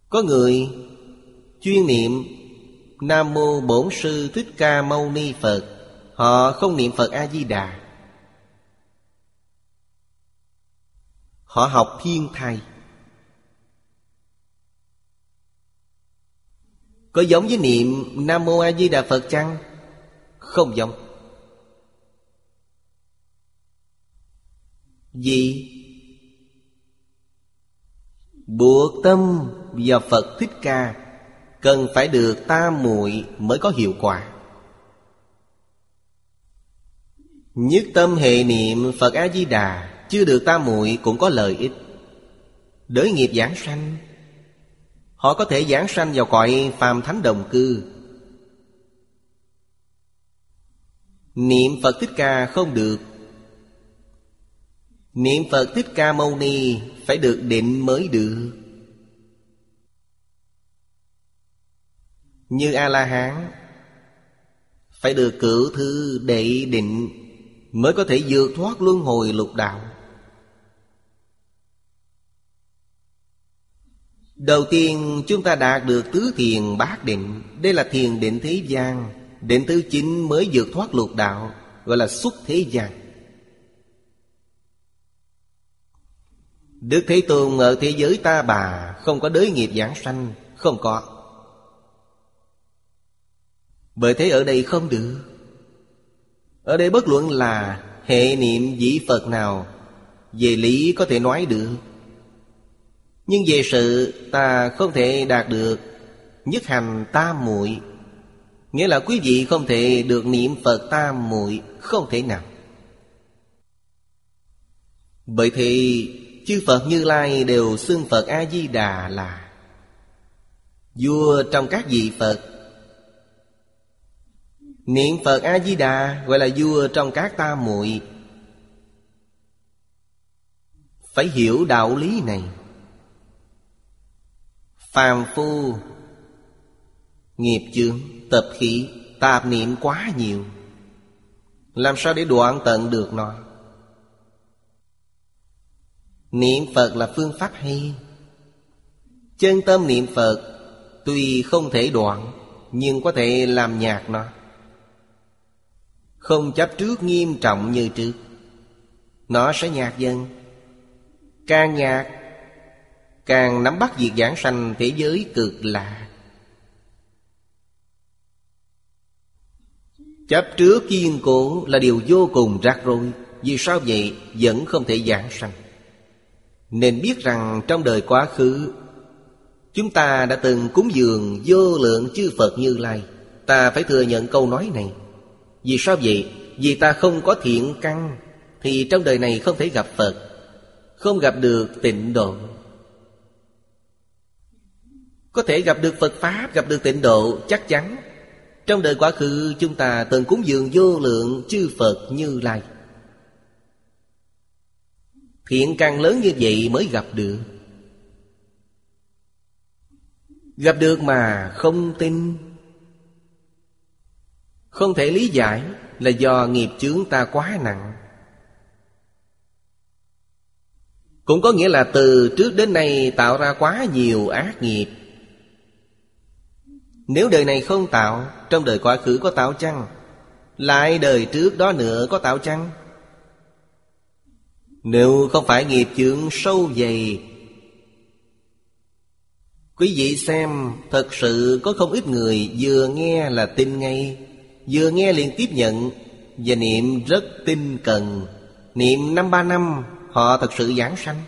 Có người chuyên niệm Nam mô Bổn sư Thích Ca Mâu Ni Phật, Họ không niệm Phật A Di Đà. Họ học thiên thai. Có giống với niệm Nam Mô A Di Đà Phật chăng? Không giống. Vì Buộc tâm vào Phật Thích Ca Cần phải được ta muội mới có hiệu quả. Nhất tâm hệ niệm Phật A-di-đà chưa được tam muội cũng có lợi ích. Đới nghiệp giảng sanh, Họ có thể giảng sanh vào cõi phàm thánh đồng cư. Niệm Phật Thích Ca không được. Niệm Phật Thích Ca Mâu Ni Phải được định mới được. Như A-la-hán Phải được cử thư đệ định Mới có thể vượt thoát luân hồi lục đạo. Đầu tiên, chúng ta đạt được tứ thiền bát định. Đây là thiền định thế gian, Định thứ chín mới vượt thoát lục đạo, Gọi là xuất thế gian. Đức Thế Tôn, ở thế giới ta bà, Không có đới nghiệp giảng sanh, Không có. Bởi thế ở đây không được. Ở đây bất luận là Hệ niệm dĩ Phật nào, Về lý có thể nói được. Nhưng về sự ta không thể đạt được, Nhất hành tam muội. Nghĩa là quý vị không thể được niệm Phật tam muội, Không thể nào. Bởi thì Chư Phật Như Lai đều xưng Phật A-di-đà là Vua trong các vị Phật. Niệm Phật A-di-đà gọi là vua trong các tam muội. Phải hiểu đạo lý này. Phàm phu Nghiệp chướng, tập khí, tạp niệm quá nhiều. Làm sao để đoạn tận được nó? Niệm Phật là phương pháp hay? Chân tâm niệm Phật Tuy không thể đoạn Nhưng có thể làm nhạt nó. Không chấp trước nghiêm trọng như trước Nó sẽ nhạt dần. Càng nhạt Càng nắm bắt việc giảng sanh thế giới cực lạ. Chấp trước kiên cố là điều vô cùng rắc rối, Vì sao vậy vẫn không thể giảng sanh. Nên biết rằng trong đời quá khứ, Chúng ta đã từng cúng dường vô lượng chư Phật Như Lai. Ta phải thừa nhận câu nói này. Vì sao vậy? Vì ta không có thiện căn, Thì trong đời này không thể gặp Phật, Không gặp được tịnh độ. Có thể gặp được Phật Pháp, Gặp được tịnh độ, chắc chắn. Trong đời quá khứ, chúng ta từng cúng dường vô lượng chư Phật Như Lai. Thiện căn lớn như vậy mới gặp được. Gặp được mà không tin. Không thể lý giải Là do nghiệp chướng ta quá nặng. Cũng có nghĩa là từ trước đến nay tạo ra quá nhiều ác nghiệp. Nếu đời này không tạo, Trong đời quá khứ có tạo chăng? Lại đời trước đó nữa có tạo chăng? Nếu không phải nghiệp chướng sâu dày, Quý vị xem, Thật sự có không ít người Vừa nghe là tin ngay, Vừa nghe liền tiếp nhận Và niệm rất tinh cần. Niệm năm ba năm, Họ thật sự giảng sanh.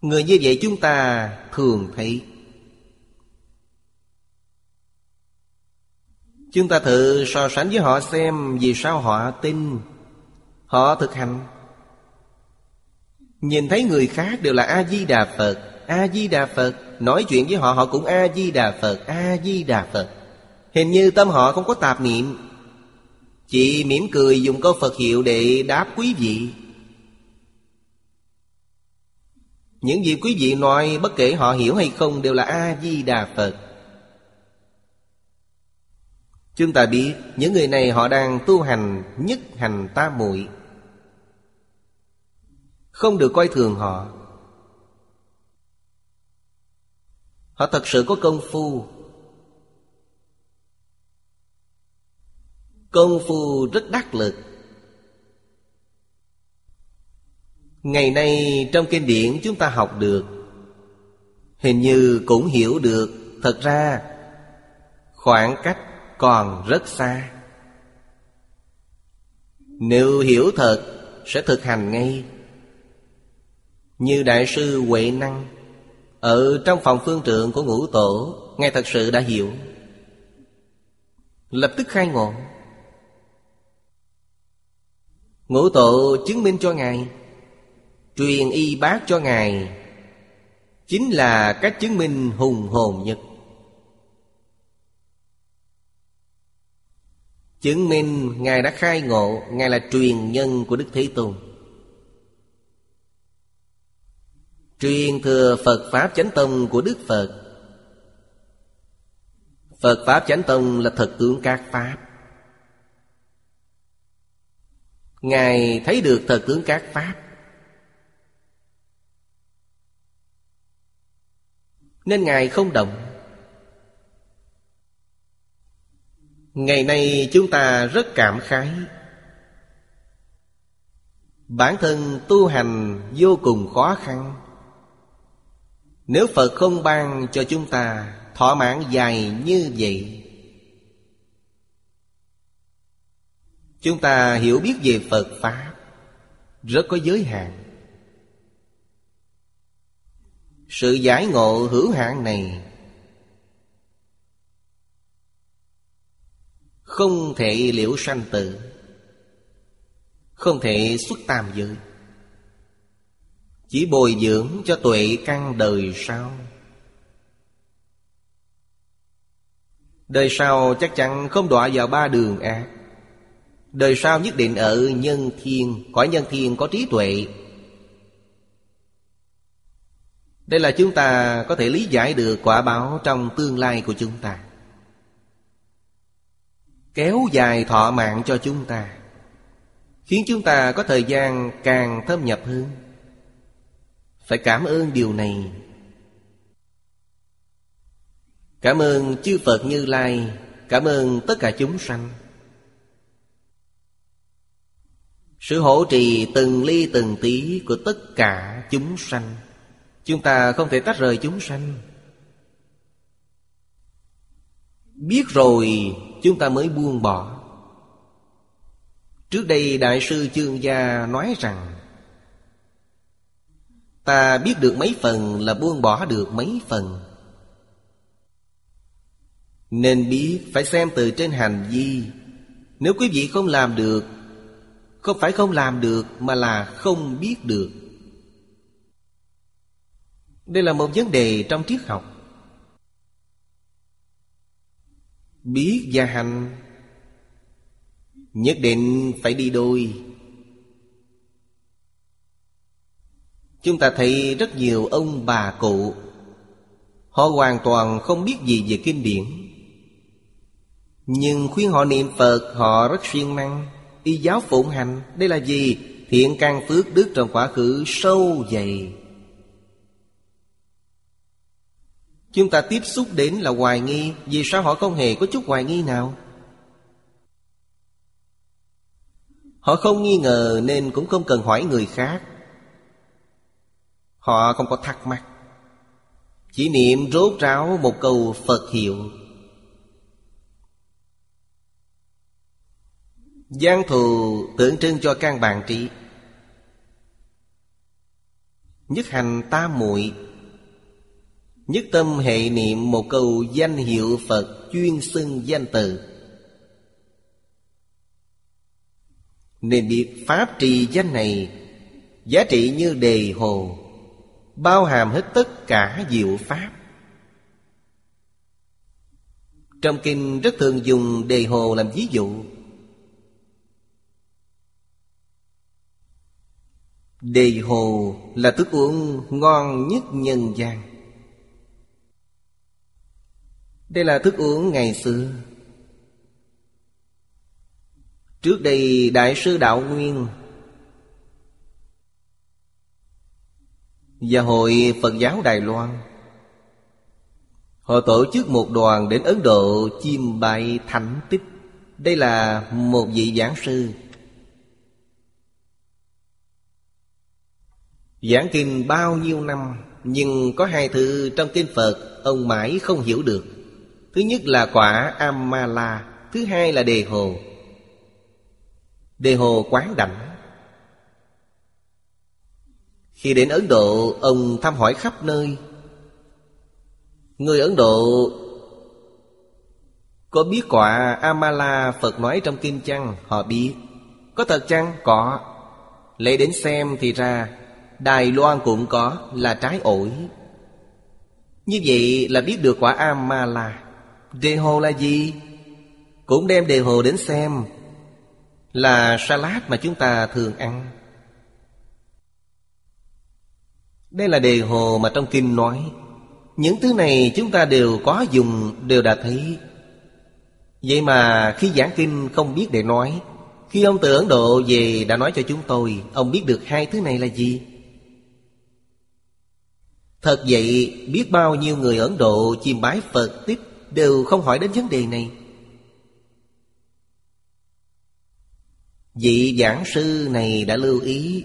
Người như vậy chúng ta thường thấy. Chúng ta thử so sánh với họ xem Vì sao họ tin, Họ thực hành. Nhìn thấy người khác đều là A-di-đà Phật A-di-đà Phật, Nói chuyện với họ họ cũng A-di-đà Phật A-di-đà Phật. Hình như tâm họ không có tạp niệm Chị mỉm cười dùng câu Phật hiệu để đáp quý vị. Những gì quý vị nói, bất kể họ hiểu hay không, đều là A-di-đà Phật. Chúng ta biết những người này họ đang tu hành nhất hành tam muội. Không được coi thường họ. Họ thật sự có công phu. Công phu rất đắc lực. Ngày nay trong kinh điển chúng ta học được, Hình như cũng hiểu được, Thật ra khoảng cách còn rất xa. Nếu hiểu thật, sẽ thực hành ngay. Như Đại sư Huệ Năng, Ở trong phòng phương trượng của ngũ tổ, Ngài thật sự đã hiểu. Lập tức khai ngộ. Ngũ tổ chứng minh cho Ngài, Truyền y bác cho Ngài, Chính là cách chứng minh hùng hồn nhất. Chứng minh Ngài đã khai ngộ, Ngài là truyền nhân của Đức Thế Tôn. Truyền thừa Phật Pháp Chánh Tông của Đức Phật. Phật Pháp Chánh Tông là thật tướng các Pháp. Ngài thấy được thật tướng các Pháp. Nên Ngài không động. Ngày nay chúng ta rất cảm khái. Bản thân tu hành vô cùng khó khăn. Nếu Phật không ban cho chúng ta thọ mạng dài như vậy, Chúng ta hiểu biết về Phật Pháp Rất có giới hạn. Sự giải ngộ hữu hạn này Không thể liễu sanh tử, Không thể xuất tam giới. Chỉ bồi dưỡng cho tuệ căn đời sau. Đời sau chắc chắn không đọa vào ba đường ác. Đời sau nhất định ở nhân thiên, Cõi nhân thiên có trí tuệ. Đây là chúng ta có thể lý giải được quả báo trong tương lai của chúng ta. Kéo dài thọ mạng cho chúng ta, Khiến chúng ta có thời gian càng thâm nhập hơn. Phải cảm ơn điều này. Cảm ơn chư Phật Như Lai, Cảm ơn tất cả chúng sanh. Sự hỗ trì từng ly từng tí của tất cả chúng sanh. Chúng ta không thể tách rời chúng sanh. Biết rồi chúng ta mới buông bỏ. Trước đây Đại sư Chương Gia nói rằng, Ta biết được mấy phần là buông bỏ được mấy phần. Nên biết phải xem từ trên hành vi. Nếu quý vị không làm được, Không phải không làm được Mà là không biết được. Đây là một vấn đề trong triết học. Biết và hành. Nhất định phải đi đôi. Chúng ta thấy rất nhiều ông bà cụ. Họ hoàn toàn không biết gì về kinh điển. Nhưng khuyên họ niệm Phật, họ rất siêng năng. Y giáo phụng hành, Đây là gì? Thiện căn phước đức trong quá khứ sâu dày. Chúng ta tiếp xúc đến là hoài nghi. Vì sao họ không hề có chút hoài nghi nào? Họ không nghi ngờ nên cũng không cần hỏi người khác. Họ không có thắc mắc. Chỉ niệm rốt ráo một câu Phật hiệu. Giang thù tượng trưng cho căn bản trị Nhất hành tam muội. Nhất tâm hệ niệm một câu danh hiệu Phật chuyên xưng danh từ. Nên biết Pháp trì danh này, Giá trị như đề hồ, Bao hàm hết tất cả diệu Pháp. Trong kinh rất thường dùng đề hồ làm ví dụ. Đề hồ là thức uống ngon nhất nhân gian đây là thức uống ngày xưa. Trước đây Đại sư Đạo Nguyên Và Hội Phật giáo Đài Loan, Họ tổ chức một đoàn đến Ấn Độ chiêm bài thánh tích. Đây là một vị giảng sư. Giảng kinh bao nhiêu năm, Nhưng có hai thứ trong kinh Phật Ông mãi không hiểu được. Thứ nhất là quả Amala, Thứ hai là đề hồ. Đề hồ quán đảnh. Khi đến Ấn Độ, Ông thăm hỏi khắp nơi. Người Ấn Độ Có biết quả Amala Phật nói trong Kinh chăng? Họ biết. Có thật chăng? Có. Lấy đến xem thì ra, Đài Loan cũng có, là trái ổi. Như vậy là biết được quả Amala. Đề hồ là gì? Cũng đem đề hồ đến xem Là salad mà chúng ta thường ăn Đây là đề hồ mà trong kinh nói, Những thứ này chúng ta đều có dùng, Đều đã thấy Vậy mà khi giảng kinh không biết để nói, Khi ông từ Ấn Độ về đã nói cho chúng tôi, Ông biết được hai thứ này là gì Thật vậy, biết bao nhiêu người Ấn Độ chiêm bái Phật, tích Đều không hỏi đến vấn đề này. Vị giảng sư này đã lưu ý.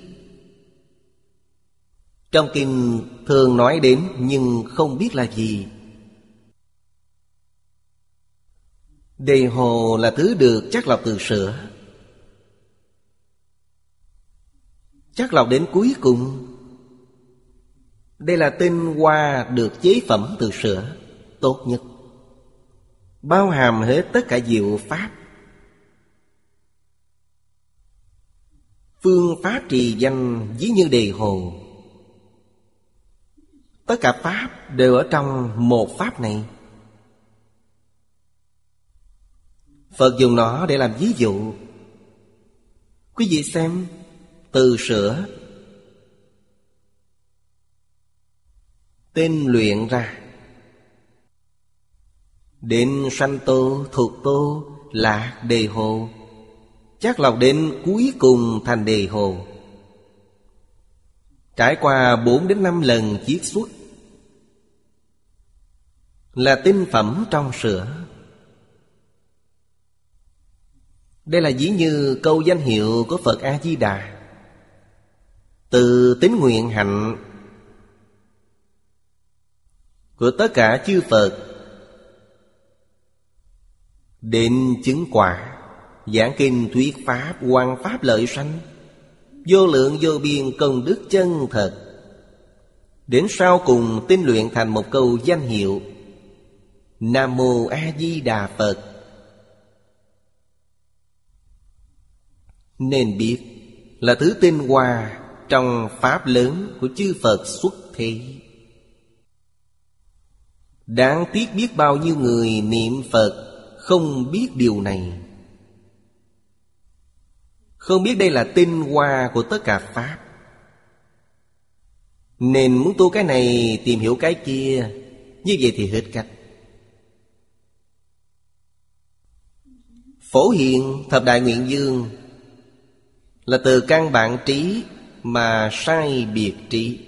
Trong kinh thường nói đến, nhưng không biết là gì. Đề hồ là thứ được chắc lọc từ sữa. Chắc lọc đến cuối cùng. Đây là tinh hoa được chế phẩm từ sữa, Tốt nhất. Bao hàm hết tất cả diệu pháp. Phương pháp trì danh ví như đề hồ. Tất cả pháp đều ở trong một pháp này. Phật dùng nó để làm ví dụ. Quý vị xem, Từ sữa Tên luyện ra. Đến sanh tô, thuộc tô, là đề hồ. Chắc lọc đến cuối cùng thành đề hồ. Trải qua bốn đến năm lần chiết xuất Là tinh phẩm trong sữa Đây là dĩ như câu danh hiệu của Phật A-di-đà. Từ tín nguyện hạnh Của tất cả chư Phật Đến chứng quả, Giảng kinh thuyết pháp quan pháp lợi sanh. Vô lượng, vô biên, công đức chân thật. Đến sau cùng tinh luyện thành một câu danh hiệu, Nam Mô A Di Đà Phật. Nên biết là thứ tinh hoa Trong pháp lớn của chư Phật xuất thế. Đáng tiếc biết bao nhiêu người niệm Phật không biết điều này. Không biết đây là tinh hoa của tất cả Pháp. Nên muốn tu cái này, tìm hiểu cái kia, Như vậy thì hết cách. Phổ hiện thập đại nguyện dương Là từ căn bản trí mà sai biệt trí.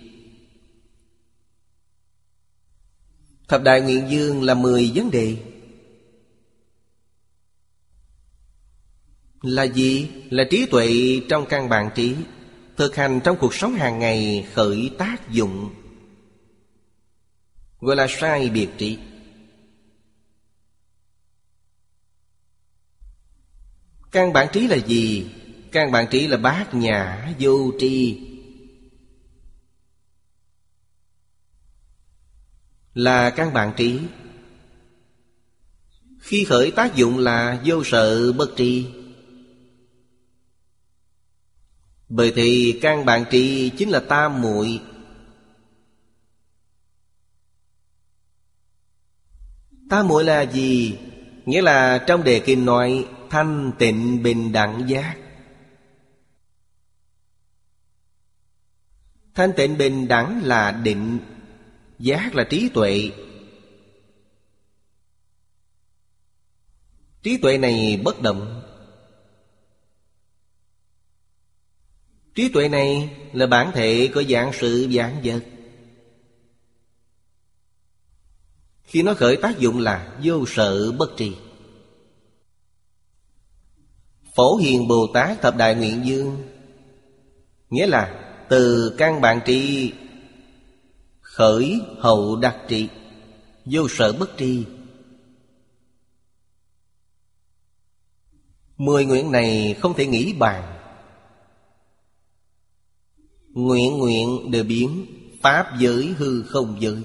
Thập đại nguyện dương là mười vấn đề. Là gì? Là trí tuệ trong căn bản trí, Thực hành trong cuộc sống hàng ngày khởi tác dụng. Gọi là sai biệt trí. Căn bản trí là gì? Căn bản trí là bát nhã vô tri. Là căn bản trí. Khi khởi tác dụng là vô sợ bất tri. Bởi thì căn bản trị chính là tam muội. Tam muội là gì? Nghĩa là trong đề kinh nói, Thanh tịnh bình đẳng giác. Thanh tịnh bình đẳng là định, Giác là trí tuệ. Trí tuệ này bất động. Trí tuệ này là bản thể của dạng sự dạng vật. Khi nó khởi tác dụng là vô sợ bất trì Phổ Hiền Bồ Tát Thập Đại Nguyện Dương Nghĩa là từ căn bản trị Khởi hậu đặc trị Vô sợ bất tri. Mười nguyện này không thể nghĩ bàn. Nguyện nguyện đều biến, Pháp giới hư không giới.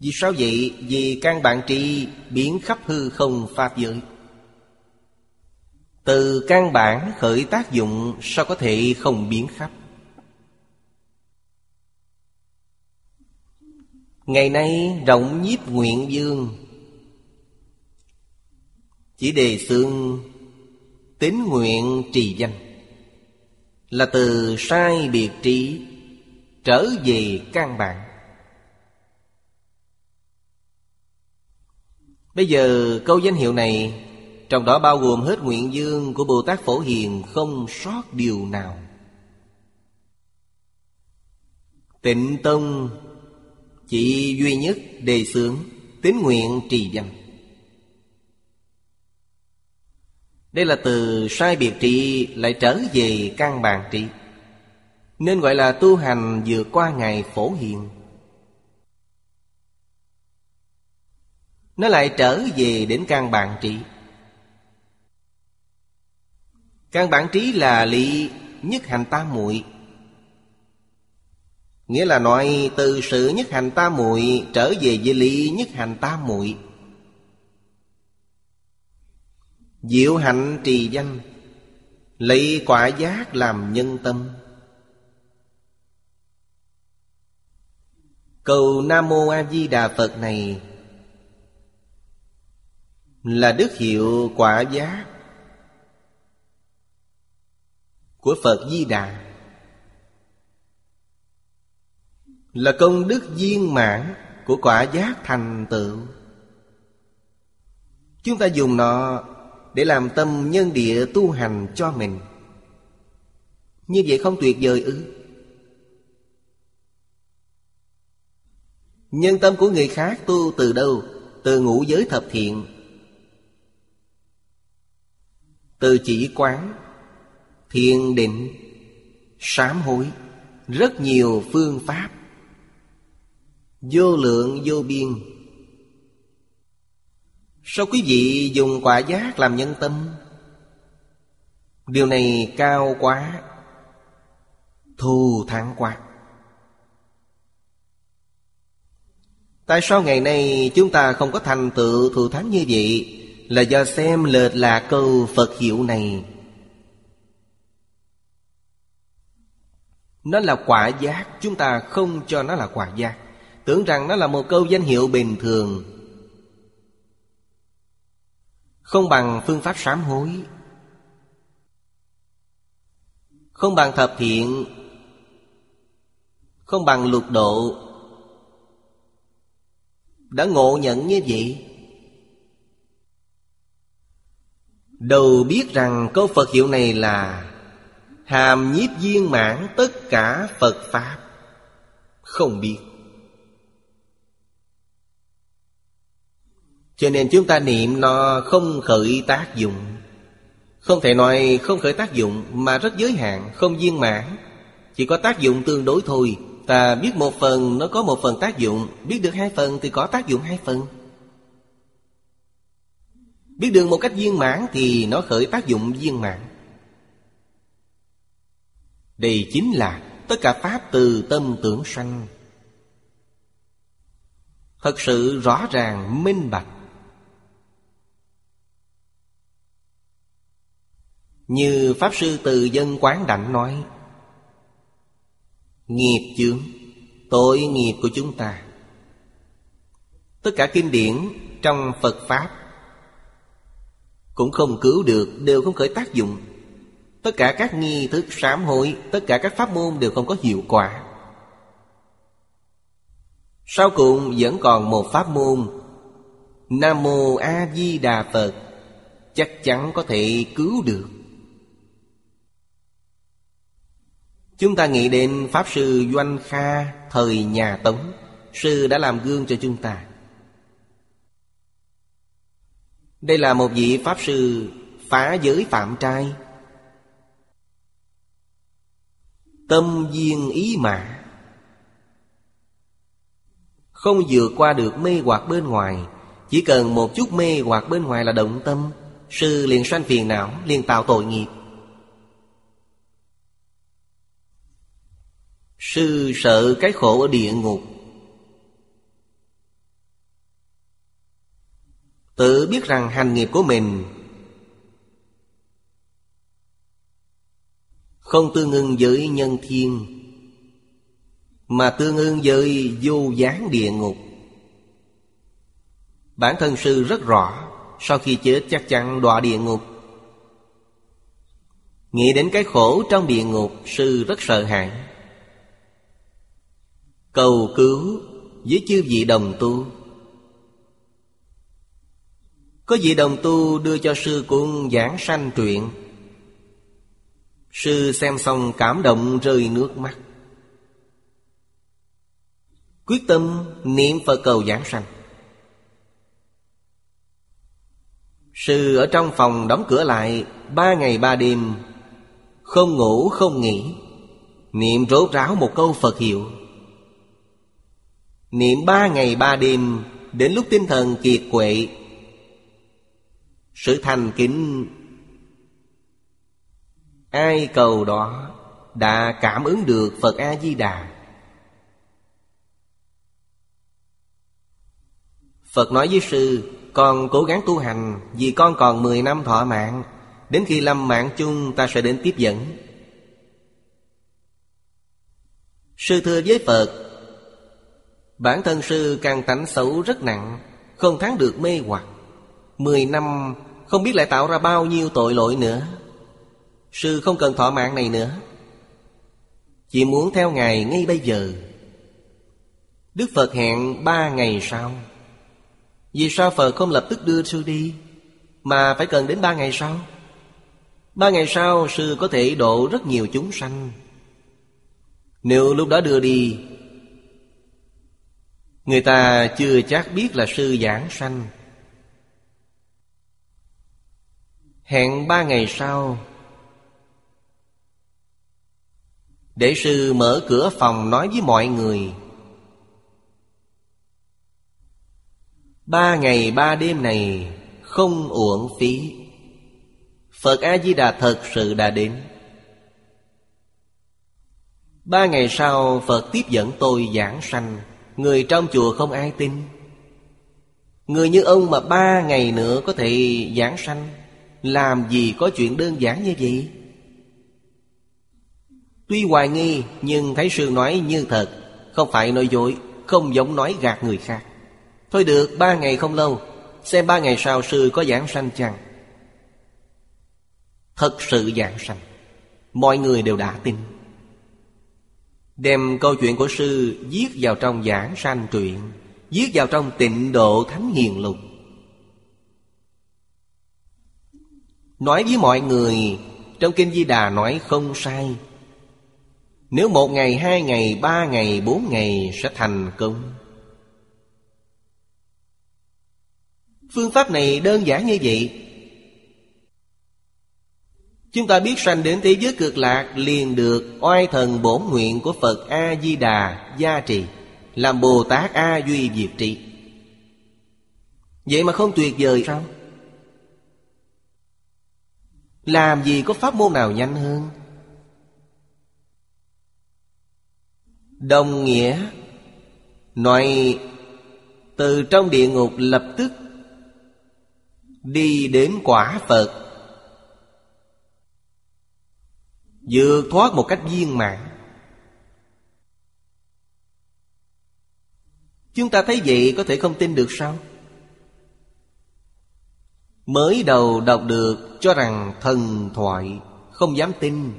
Vì sao vậy? Vì căn bản tri biến khắp hư không Pháp giới. Từ căn bản khởi tác dụng, Sao có thể không biến khắp? Ngày nay, rộng nhiếp nguyện dương. Chỉ đề xương Tín nguyện trì danh. Là từ sai biệt trí Trở về căn bản. Bây giờ câu danh hiệu này, Trong đó bao gồm hết nguyện dương của Bồ Tát Phổ Hiền Không sót điều nào. Tịnh Tông, chỉ duy nhất đề xướng Tín nguyện trì danh. Đây là từ sai biệt trị lại trở về căn bản trị. Nên gọi là tu hành vượt qua ngày phổ hiện Nó lại trở về đến căn bản trị. Căn bản trí là lý nhất hành tam muội. Nghĩa là nói từ sự nhất hành tam muội trở về với lý nhất hành tam muội. Diệu hạnh trì danh, Lấy quả giác làm nhân tâm. Cầu Nam Mô A Di Đà Phật này Là đức hiệu quả giác Của Phật Di Đà. Là công đức viên mãn Của quả giác thành tựu. Chúng ta dùng nó để làm tâm nhân địa tu hành cho mình. Như vậy không tuyệt vời ư? Nhân tâm của người khác tu từ đâu? Từ ngũ giới thập thiện. Từ chỉ quán, Thiền định, Sám hối. Rất nhiều phương pháp. Vô lượng vô biên. Sao quý vị dùng quả giác làm nhân tâm? Điều này cao quá, Thù thắng quá. Tại sao ngày nay chúng ta không có thành tựu thù thắng như vậy? Là do xem lệch là câu Phật hiệu này. Nó là quả giác, Chúng ta không cho nó là quả giác. Tưởng rằng nó là một câu danh hiệu bình thường. Không bằng phương pháp sám hối. Không bằng thập thiện. Không bằng lục độ. Đã ngộ nhận như vậy, Đầu biết rằng câu Phật hiệu này là Hàm nhiếp viên mãn tất cả Phật Pháp. Không biết. Cho nên chúng ta niệm nó không khởi tác dụng. Không thể nói không khởi tác dụng Mà rất giới hạn, không viên mãn. Chỉ có tác dụng tương đối thôi. Ta biết một phần nó có một phần tác dụng. Biết được hai phần thì có tác dụng hai phần. Biết được một cách viên mãn Thì nó khởi tác dụng viên mãn. Đây chính là Tất cả Pháp từ tâm tưởng sanh. Thật sự rõ ràng minh bạch. Như Pháp Sư Từ Dân Quán Đảnh nói, Nghiệp chướng, Tội nghiệp của chúng ta. Tất cả kinh điển trong Phật Pháp Cũng không cứu được, Đều không khởi tác dụng. Tất cả các nghi thức sám hối, Tất cả các pháp môn đều không có hiệu quả. Sau cùng vẫn còn một pháp môn, Nam Mô A Di Đà Phật, Chắc chắn có thể cứu được. Chúng ta nghĩ đến Pháp Sư Doanh Kha, Thời nhà Tống. Sư đã làm gương cho chúng ta. Đây là một vị Pháp Sư Phá giới phạm trai. Tâm duyên ý mã. Không vượt qua được mê hoặc bên ngoài. Chỉ cần một chút mê hoặc bên ngoài là động tâm. Sư liền sanh phiền não, liền tạo tội nghiệp. Sư sợ cái khổ ở địa ngục. Tự biết rằng hành nghiệp của mình Không tương ưng với nhân thiên, Mà tương ưng với vô gián địa ngục. Bản thân sư rất rõ, Sau khi chết chắc chắn đọa địa ngục. Nghĩ đến cái khổ trong địa ngục, Sư rất sợ hãi. Cầu cứu với chư vị đồng tu. Có vị đồng tu đưa cho sư cuốn giảng sanh truyện. Sư xem xong cảm động rơi nước mắt. Quyết tâm niệm Phật cầu giảng sanh. Sư ở trong phòng đóng cửa lại, Ba ngày ba đêm, Không ngủ không nghỉ. Niệm rốt ráo một câu Phật hiệu. Niệm ba ngày ba đêm, Đến lúc tinh thần kiệt quệ. Sự thành kính. Ai cầu đó Đã cảm ứng được Phật A-di-đà. Phật nói với sư, Con cố gắng tu hành, Vì con còn 10 năm thọ mạng. Đến khi lâm mạng chung, ta sẽ đến tiếp dẫn. Sư thưa với Phật Bản thân sư càng tánh xấu rất nặng, Không thắng được mê hoặc. Mười năm, không biết lại tạo ra bao nhiêu tội lỗi nữa. Sư không cần thọ mạng này nữa. Chỉ muốn theo Ngài ngay bây giờ. Đức Phật hẹn ba ngày sau. Vì sao Phật không lập tức đưa sư đi, Mà phải cần đến ba ngày sau? Ba ngày sau, sư có thể độ rất nhiều chúng sanh. Nếu lúc đó đưa đi Người ta chưa chắc biết là sư giảng sanh. Hẹn ba ngày sau, Để sư mở cửa phòng nói với mọi người. Ba ngày ba đêm này không uổng phí. Phật A-di-đà thật sự đã đến. Ba ngày sau, Phật tiếp dẫn tôi giảng sanh. Người trong chùa không ai tin. Người như ông mà ba ngày nữa có thể giảng sanh, Làm gì có chuyện đơn giản như vậy? Tuy hoài nghi, nhưng thấy sư nói như thật, Không phải nói dối, Không giống nói gạt người khác. Thôi được, ba ngày không lâu, Xem ba ngày sau sư có giảng sanh chăng? Thật sự giảng sanh, Mọi người đều đã tin. Đem câu chuyện của sư viết vào trong giảng sanh truyện Viết vào trong tịnh độ thánh hiền lục. Nói với mọi người Trong Kinh Di Đà nói không sai. Nếu một ngày, hai ngày, ba ngày, bốn ngày sẽ thành công. Phương pháp này đơn giản như vậy Chúng ta biết sanh đến thế giới cực lạc liền được oai thần bổn nguyện của Phật A-di-đà gia trì, Làm Bồ Tát A Duy Diệt Trị Vậy mà không tuyệt vời sao? Làm gì có pháp môn nào nhanh hơn? Đồng nghĩa, Nói từ trong địa ngục lập tức Đi đến quả Phật vượt thoát một cách viên mãn. Chúng ta thấy vậy có thể không tin được sao? Mới đầu đọc được cho rằng thần thoại không dám tin.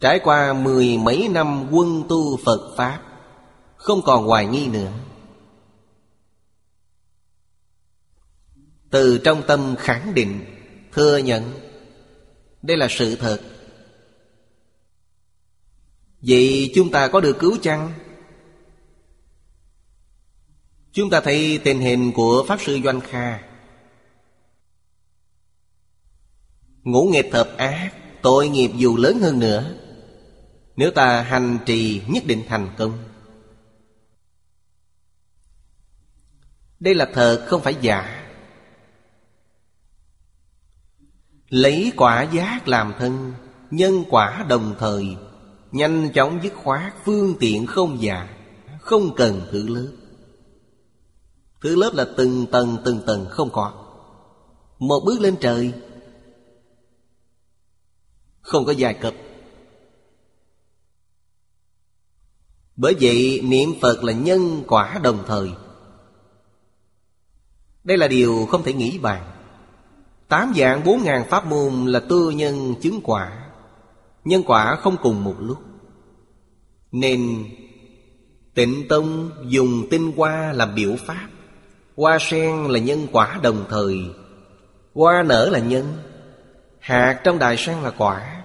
Trải qua mười mấy năm quân tu phật pháp, không còn hoài nghi nữa. Từ trong tâm khẳng định, thừa nhận đây là sự thật. Vậy chúng ta có được cứu chăng? Chúng ta thấy tình hình của Pháp Sư Doanh Kha. Ngũ nghiệp thập ác, Tội nghiệp dù lớn hơn nữa. Nếu ta hành trì nhất định thành công. Đây là thật, không phải giả. Lấy quả giác làm thân, Nhân quả đồng thời, Nhanh chóng dứt khoát Phương tiện không già, Không cần thử lớp. Thứ lớp là từng tầng từng tầng không có. Một bước lên trời, Không có giai cấp Bởi vậy, niệm Phật là nhân quả đồng thời. Đây là điều không thể nghĩ bàn. Tám dạng bốn ngàn pháp môn là tư nhân chứng quả. Nhân quả không cùng một lúc. Nên Tịnh Tông dùng tinh hoa làm biểu pháp. Hoa sen là nhân quả đồng thời. Hoa nở là nhân. Hạt trong đài sen là quả.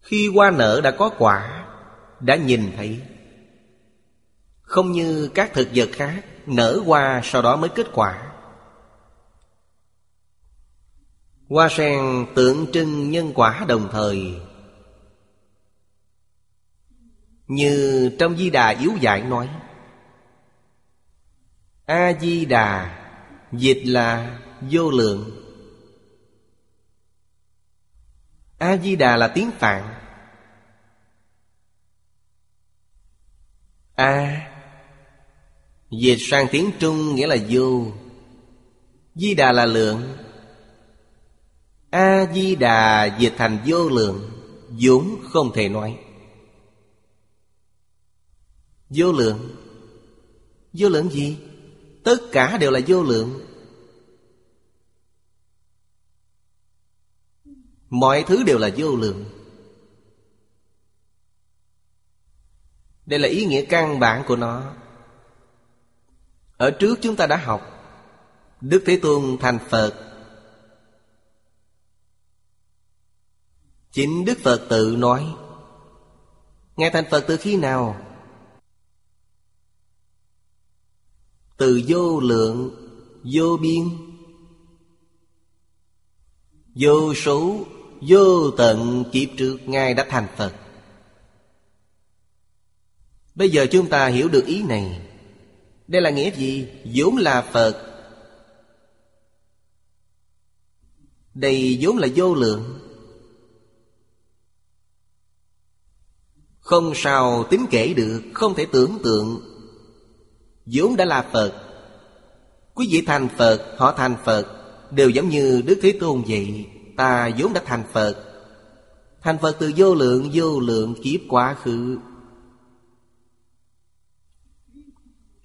Khi hoa nở đã có quả, Đã nhìn thấy. Không như các thực vật khác, Nở hoa sau đó mới kết quả. Hoa sen tượng trưng nhân quả đồng thời. Như trong Di Đà Yếu Giải nói A-di-đà Dịch là vô lượng. A-di-đà là tiếng Phạn. A, Dịch sang tiếng Trung nghĩa là vô. Di đà là lượng. A-di-đà dịch thành vô lượng, vốn không thể nói. Vô lượng. Vô lượng gì? Tất cả đều là vô lượng. Mọi thứ đều là vô lượng. Đây là ý nghĩa căn bản của nó. Ở trước chúng ta đã học, Đức Thế Tôn thành Phật Chính Đức Phật tự nói Ngài thành Phật từ khi nào? Từ vô lượng, vô biên Vô số, vô tận kiếp trước Ngài đã thành Phật Bây giờ chúng ta hiểu được ý này Đây là nghĩa gì? vốn là Phật Đây vốn là vô lượng Không sao tính kể được, Không thể tưởng tượng. Vốn đã là Phật. Quý vị thành Phật, Họ thành Phật, Đều giống như Đức Thế Tôn vậy. Ta vốn đã thành Phật. Thành Phật từ vô lượng vô lượng kiếp quá khứ.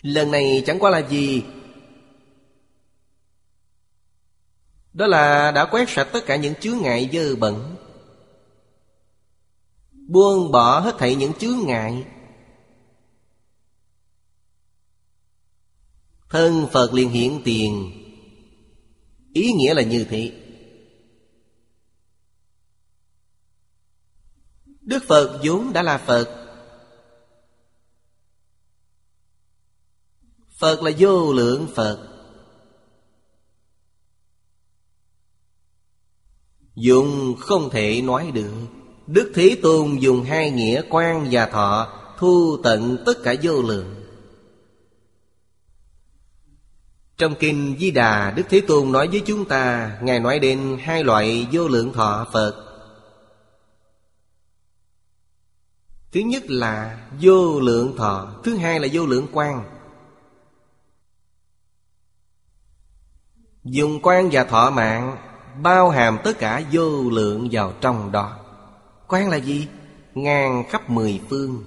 Lần này chẳng qua là gì? Đó là đã quét sạch tất cả những chướng ngại dơ bẩn. Buông bỏ hết thảy những chướng ngại. Thân Phật liền hiện tiền. Ý nghĩa là như thế. Đức Phật vốn đã là Phật. Phật là vô lượng Phật. Dùng không thể nói được. Đức Thế Tôn dùng hai nghĩa quan và thọ Thu tận tất cả vô lượng. Trong Kinh Di Đà, Đức Thế Tôn nói với chúng ta, Ngài nói đến hai loại vô lượng thọ Phật. Thứ nhất là vô lượng thọ, Thứ hai là vô lượng quan. Dùng quan và thọ mạng Bao hàm tất cả vô lượng vào trong đó. Quan là gì? Ngang khắp mười phương.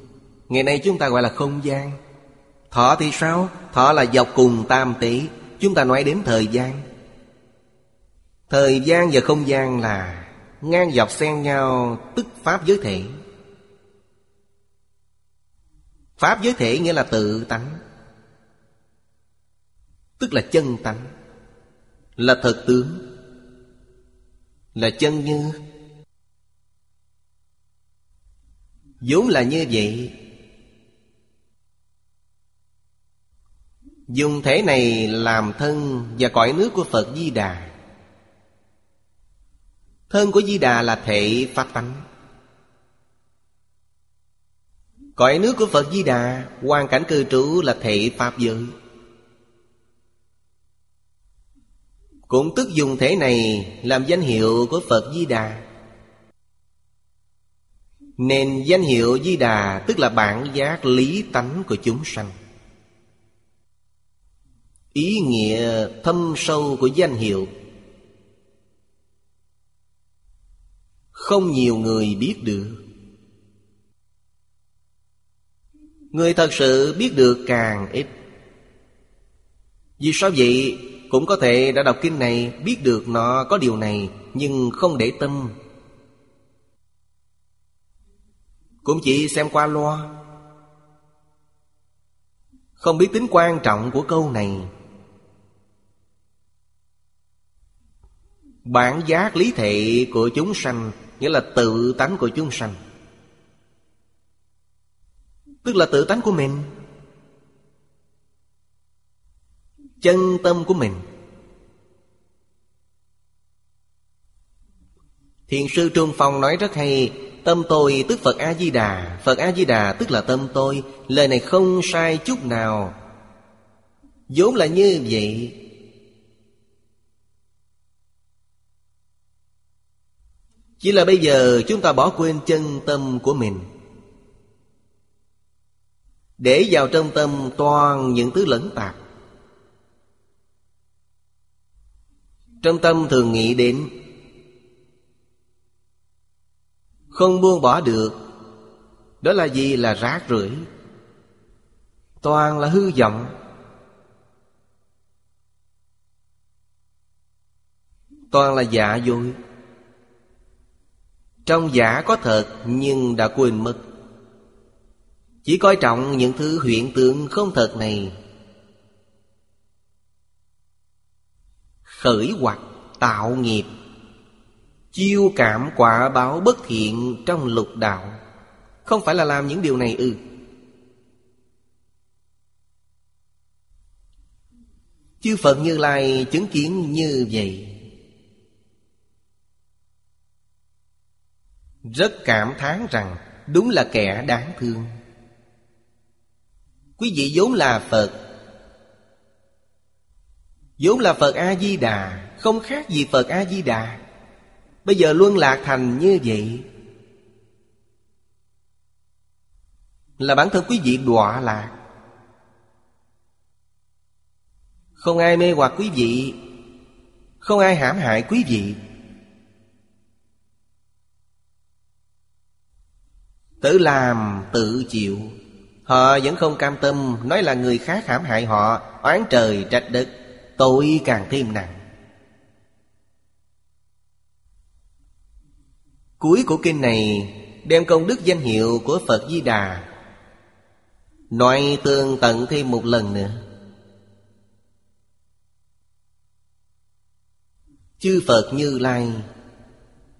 Ngày nay chúng ta gọi là không gian. Thọ thì sao? Thọ là dọc cùng tam tỷ. Chúng ta nói đến thời gian. Thời gian và không gian là Ngang dọc xen nhau Tức Pháp giới thể. Pháp giới thể nghĩa là tự tánh, Tức là chân tánh, Là thật tướng, Là chân như vốn là như vậy. Dùng thể này làm thân và cõi nước của Phật Di Đà. Thân của Di Đà là thể pháp tánh. Cõi nước của Phật Di Đà, Hoàn cảnh cư trú là thể Pháp giới. Cũng tức dùng thể này Làm danh hiệu của Phật Di Đà. Nên danh hiệu Di Đà tức là bản giác lý tánh của chúng sanh. Ý nghĩa thâm sâu của danh hiệu. Không nhiều người biết được. Người thật sự biết được càng ít. Vì sao vậy? Cũng có thể đã đọc kinh này Biết được nó có điều này, Nhưng không để tâm. Cũng chỉ xem qua loa. Không biết tính quan trọng của câu này. Bản giác lý thị của chúng sanh, Nghĩa là tự tánh của chúng sanh. Tức là tự tánh của mình. Chân tâm của mình. Thiền sư Trung Phong nói rất hay Tâm tôi tức Phật A-di-đà. Phật A-di-đà tức là tâm tôi. Lời này không sai chút nào. Vốn là như vậy. Chỉ là bây giờ chúng ta bỏ quên chân tâm của mình. Để vào trong tâm toàn những thứ lẫn tạp Trong tâm thường nghĩ đến Không buông bỏ được. Đó là gì? Là rác rưởi. Toàn là hư vọng. Toàn là giả dối. Trong giả có thật, nhưng đã quên mất. Chỉ coi trọng những thứ hiện tượng không thật này. Khởi hoặc tạo nghiệp. Chiêu cảm quả báo bất thiện trong lục đạo. Không phải là làm những điều này ư? Chư Phật Như Lai chứng kiến như vậy. Rất cảm thán rằng Đúng là kẻ đáng thương. Quý vị vốn là Phật. Vốn là Phật A-di-đà Không khác gì Phật A-di-đà Bây giờ luân lạc thành như vậy. Là bản thân quý vị đọa lạc. Không ai mê hoặc quý vị. Không ai hãm hại quý vị. Tự làm tự chịu. Họ vẫn không cam tâm Nói là người khác hãm hại họ. Oán trời trách đất, Tội càng thêm nặng. Cuối của kinh này Đem công đức danh hiệu của Phật Di Đà. Nói tương tận thêm một lần nữa. Chư Phật Như Lai,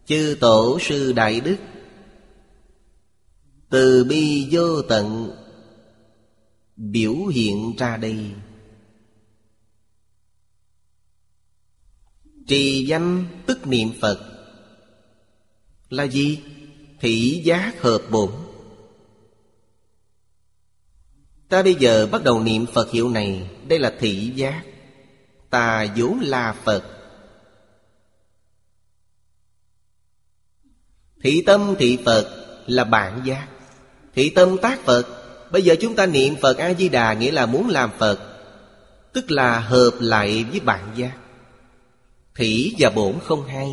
Chư Tổ Sư Đại Đức, Từ bi vô tận, Biểu hiện ra đây. Trì danh tức niệm Phật. Là gì? Thị giác hợp bổn. Ta bây giờ bắt đầu niệm Phật hiệu này. Đây là thị giác. Ta vốn là Phật. Thị tâm thị Phật là bản giác. Thị tâm tác Phật. Bây giờ chúng ta niệm Phật A-di-đà Nghĩa là muốn làm Phật, Tức là hợp lại với bản giác. Thị và bổn không hay.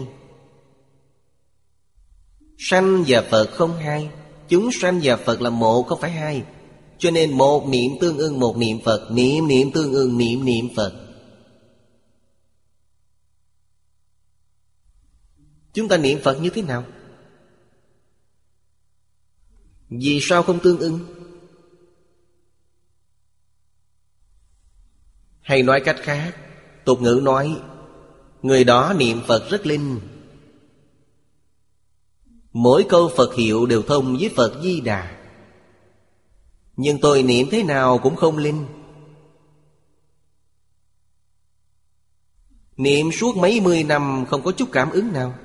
Sanh và Phật không hai. Chúng sanh và Phật là một, không phải hai. Cho nên một niệm tương ưng, một niệm Phật. Niệm niệm tương ưng, niệm niệm Phật. Chúng ta niệm Phật như thế nào? Vì sao không tương ưng? Hay nói cách khác, Tục ngữ nói, Người đó niệm Phật rất linh. Mỗi câu Phật hiệu đều thông với Phật Di Đà. Nhưng tôi niệm thế nào cũng không linh. Niệm suốt mấy mươi năm không có chút cảm ứng nào.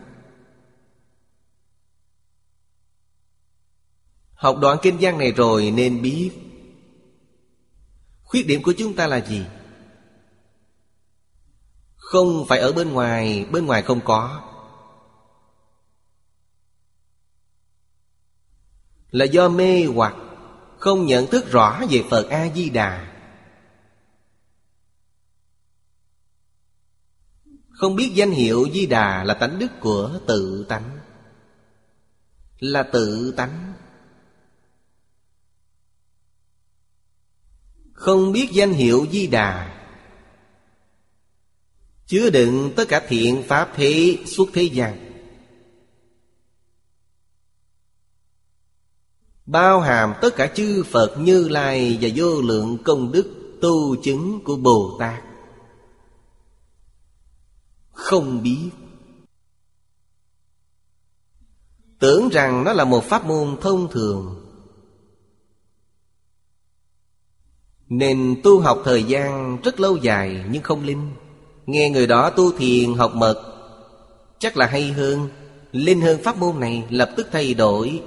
Học đoạn kinh văn này rồi nên biết. Khuyết điểm của chúng ta là gì? Không phải ở bên ngoài Bên ngoài không có. Là do mê hoặc, Không nhận thức rõ về Phật A-di-đà. Không biết danh hiệu Di Đà là tánh đức của tự tánh. Là tự tánh. Không biết danh hiệu Di Đà Chứa đựng tất cả thiện pháp thế, suốt thế gian. Bao hàm tất cả chư Phật như Lai Và vô lượng công đức tu chứng của Bồ Tát. Không biết. Tưởng rằng nó là một pháp môn thông thường, Nên tu học thời gian rất lâu dài nhưng không linh. Nghe người đó tu thiền, học mật, Chắc là hay hơn. Linh hơn pháp môn này lập tức thay đổi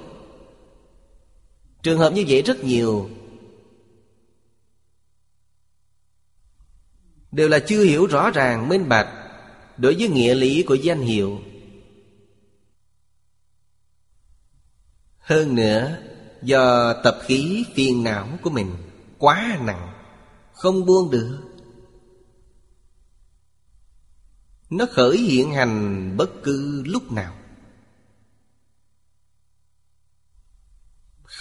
Trường hợp như vậy rất nhiều. Đều là chưa hiểu rõ ràng, minh bạch, Đối với nghĩa lý của danh hiệu. Hơn nữa, Do tập khí phiền não của mình Quá nặng, Không buông được. Nó khởi hiện hành bất cứ lúc nào.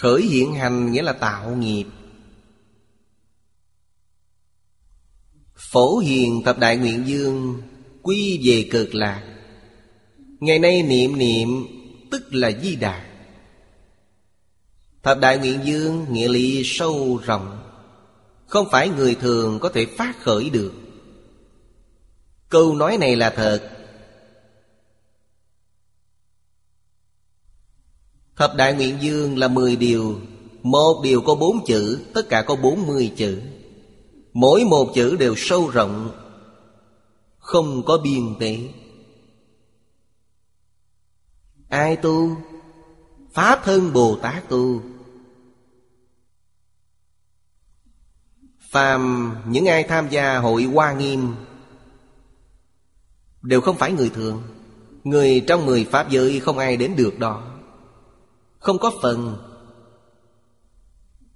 Khởi hiện hành nghĩa là tạo nghiệp. Phổ hiền tập đại nguyện dương, Quy về cực lạc. Ngày nay niệm niệm, Tức là di đà. Thập đại nguyện dương, Nghĩa lý sâu rộng. Không phải người thường có thể phát khởi được. Câu nói này là thật. Thập Đại Nguyện Dương là 10 điều. Một điều có bốn chữ, Tất cả có 40 chữ. Mỗi một chữ đều sâu rộng, Không có biên tế. Ai tu? Pháp thân Bồ Tát tu. Phàm những ai tham gia hội Hoa Nghiêm Đều không phải người thường. Người trong mười Pháp giới không ai đến được đó. Không có phần.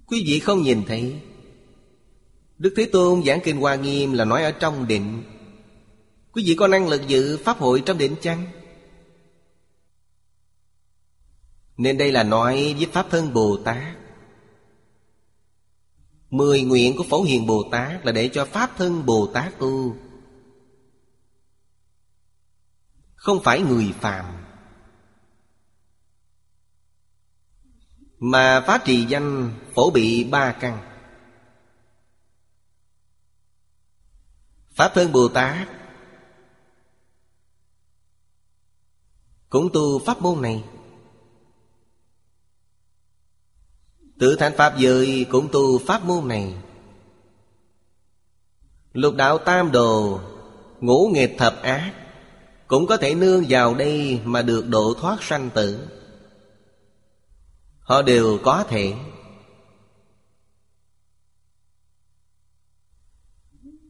Quý vị không nhìn thấy. Đức Thế Tôn giảng kinh Hoa Nghiêm là nói ở trong định. Quý vị có năng lực dự Pháp hội trong định chăng? Nên đây là nói với Pháp Thân Bồ Tát. Mười nguyện của Phổ Hiền Bồ Tát là để cho Pháp Thân Bồ Tát tu. Không phải người phàm. Mà phá trì danh phổ bị ba căn. Pháp thân Bồ Tát, Cũng tu pháp môn này. Tự thành Pháp giới cũng tu pháp môn này. Lục đạo tam đồ, Ngũ nghịch thập ác, cũng có thể nương vào đây mà được độ thoát sanh tử. Họ đều có thể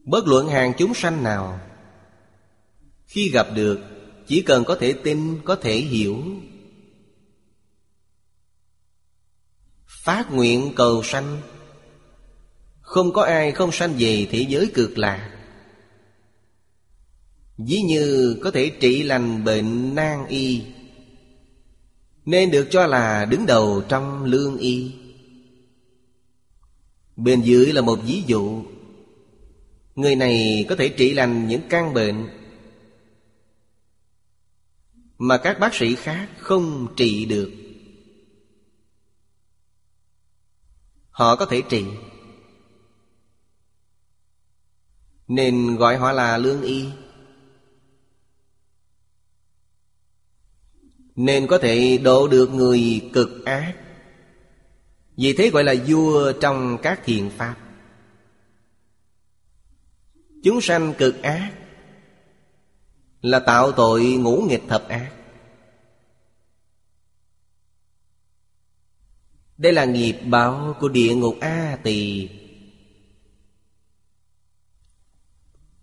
Bất luận hàng chúng sanh nào Khi gặp được Chỉ cần có thể tin, có thể hiểu. Phát nguyện cầu sanh. Không có ai không sanh về thế giới cực lạc. Ví như có thể trị lành bệnh nan y. Nên được cho là đứng đầu trong lương y. Bên dưới là một ví dụ. Người này có thể trị lành những căn bệnh Mà các bác sĩ khác không trị được. Họ có thể trị. Nên gọi họ là lương y. Nên có thể độ được người cực ác. Vì thế gọi là vua trong các thiền pháp. Chúng sanh cực ác Là tạo tội ngũ nghịch thập ác. Đây là nghiệp báo của địa ngục A Tỳ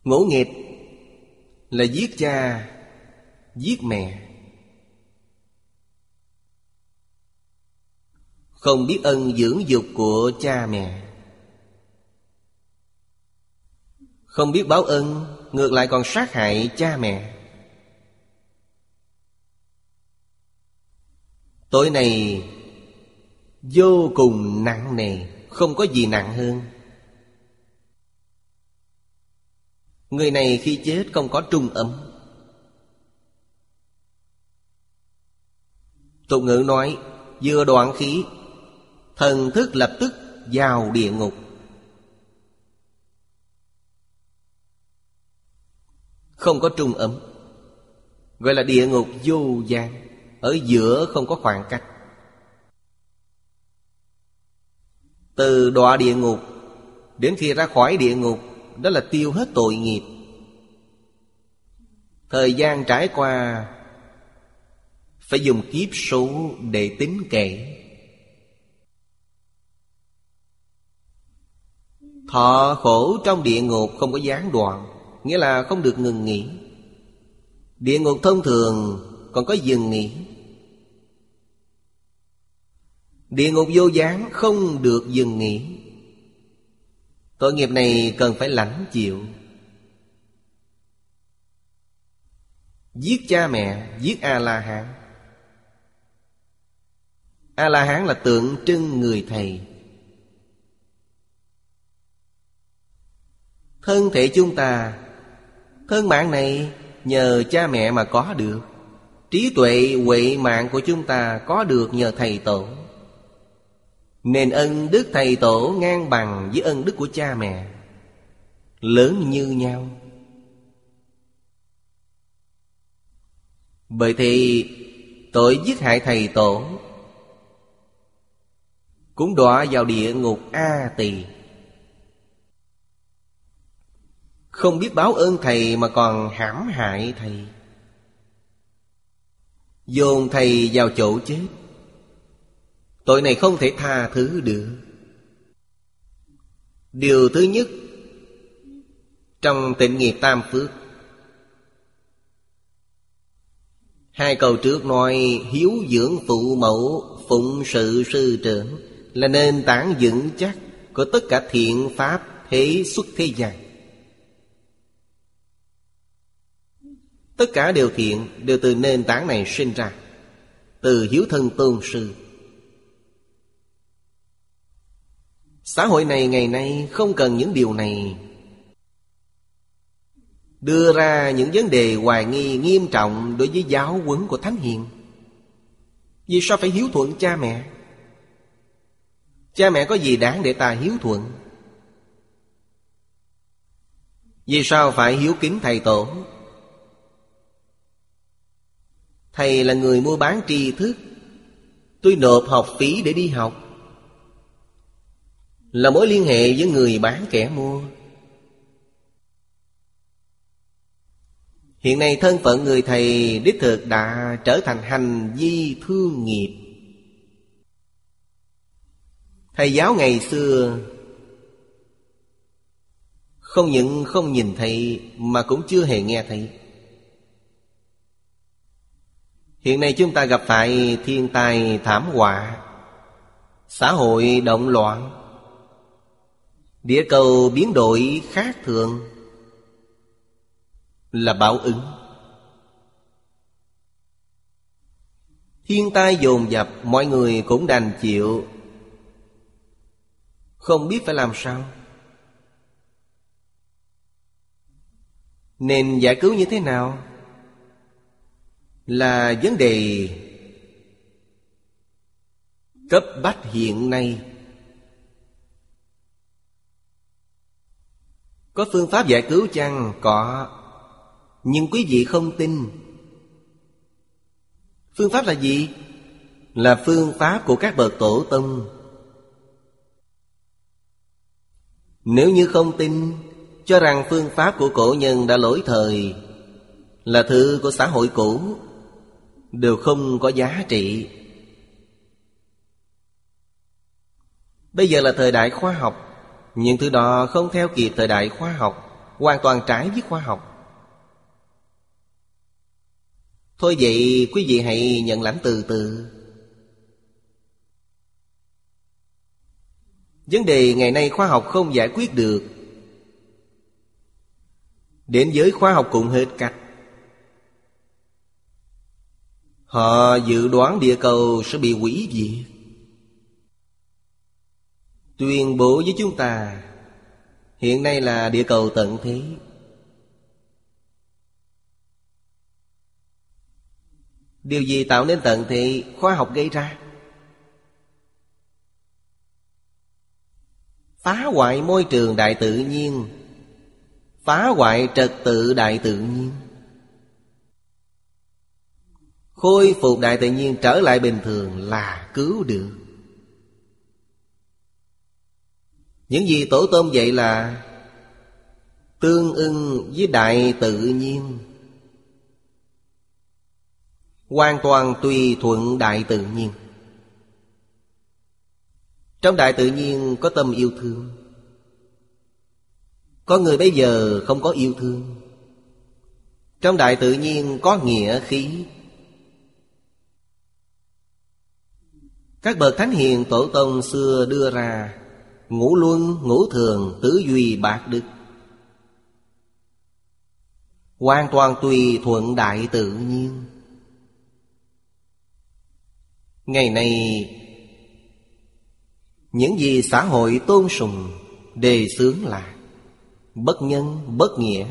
Ngũ nghịch là giết cha, Giết mẹ. Không biết ân dưỡng dục của cha mẹ. Không biết báo ân, Ngược lại còn sát hại cha mẹ. Tội này vô cùng nặng nề, Không có gì nặng hơn. Người này khi chết không có trung ấm. Tục ngữ nói, Vừa đoạn khí Thần thức lập tức vào địa ngục. Không có trung ấm. Gọi là địa ngục vô gian. Ở giữa không có khoảng cách. Từ đọa địa ngục Đến khi ra khỏi địa ngục, Đó là tiêu hết tội nghiệp. Thời gian trải qua, Phải dùng kiếp số để tính kể. Họ khổ trong địa ngục không có gián đoạn Nghĩa là không được ngừng nghỉ. Địa ngục thông thường còn có dừng nghỉ. Địa ngục vô gián không được dừng nghỉ. Tội nghiệp này cần phải lãnh chịu. Giết cha mẹ, giết A-la-hán. A-la-hán là tượng trưng người thầy. Thân thể chúng ta. Thân mạng này nhờ cha mẹ mà có được. Trí tuệ, huệ mạng của chúng ta có được nhờ thầy tổ. Nên ân đức thầy tổ ngang bằng với ân đức của cha mẹ. Lớn như nhau. Bởi thì tội giết hại thầy tổ Cũng đọa vào địa ngục A Tỳ. Không biết báo ơn thầy mà còn hãm hại thầy. Dồn thầy vào chỗ chết. Tội này không thể tha thứ được. Điều thứ nhất, Trong tịnh nghiệp tam phước. Hai câu trước nói, Hiếu dưỡng phụ mẫu, Phụng sự sư trưởng, Là nền tảng vững chắc Của tất cả thiện pháp Thế xuất thế gian. Tất cả điều thiện Đều từ nền tảng này sinh ra, Từ hiếu thân tôn sư. Xã hội này ngày nay không cần những điều này. Đưa ra những vấn đề hoài nghi nghiêm trọng Đối với giáo huấn của Thánh Hiền. Vì sao phải hiếu thuận cha mẹ? Cha mẹ có gì đáng để ta hiếu thuận? Vì sao phải hiếu kính thầy tổ? Thầy là người mua bán tri thức. Tôi nộp học phí để đi học. Là mối liên hệ với người bán kẻ mua. Hiện nay thân phận người thầy đích thực đã trở thành hành vi thương nghiệp. Thầy giáo ngày xưa Không những không nhìn thấy Mà cũng chưa hề nghe thấy Hiện nay chúng ta gặp phải thiên tai thảm họa, Xã hội động loạn, Địa cầu biến đổi khác thường Là báo ứng. Thiên tai dồn dập, Mọi người cũng đành chịu, Không biết phải làm sao. Nên giải cứu như thế nào? Là vấn đề cấp bách hiện nay. Có phương pháp giải cứu chăng? Có. Nhưng quý vị không tin. Phương pháp là gì? Là phương pháp của các bậc tổ tông. Nếu như không tin, cho rằng phương pháp của cổ nhân đã lỗi thời, là thứ của xã hội cũ đều không có giá trị. Bây giờ là thời đại khoa học, những thứ đó không theo kịp thời đại khoa học, hoàn toàn trái với khoa học. Thôi vậy quý vị hãy nhận lãnh từ từ. Vấn đề ngày nay khoa học không giải quyết được. Đến giới khoa học cũng hết cách. Họ dự đoán địa cầu sẽ bị hủy diệt. Tuyên bố với chúng ta, Hiện nay là địa cầu tận thế. Điều gì tạo nên tận thế? Khoa học gây ra. Phá hoại môi trường đại tự nhiên, Phá hoại trật tự đại tự nhiên. Khôi phục đại tự nhiên trở lại bình thường là cứu được. Những gì tổ tôm dạy là Tương ưng với đại tự nhiên, Hoàn toàn tùy thuận đại tự nhiên. Trong đại tự nhiên có tâm yêu thương, Có người bây giờ không có yêu thương. Trong đại tự nhiên có nghĩa khí Các bậc thánh hiền tổ tông xưa đưa ra Ngũ luân, ngũ thường, tứ duy bạc đức. Hoàn toàn tùy thuận đại tự nhiên. Ngày nay Những gì xã hội tôn sùng Đề xướng là Bất nhân, bất nghĩa.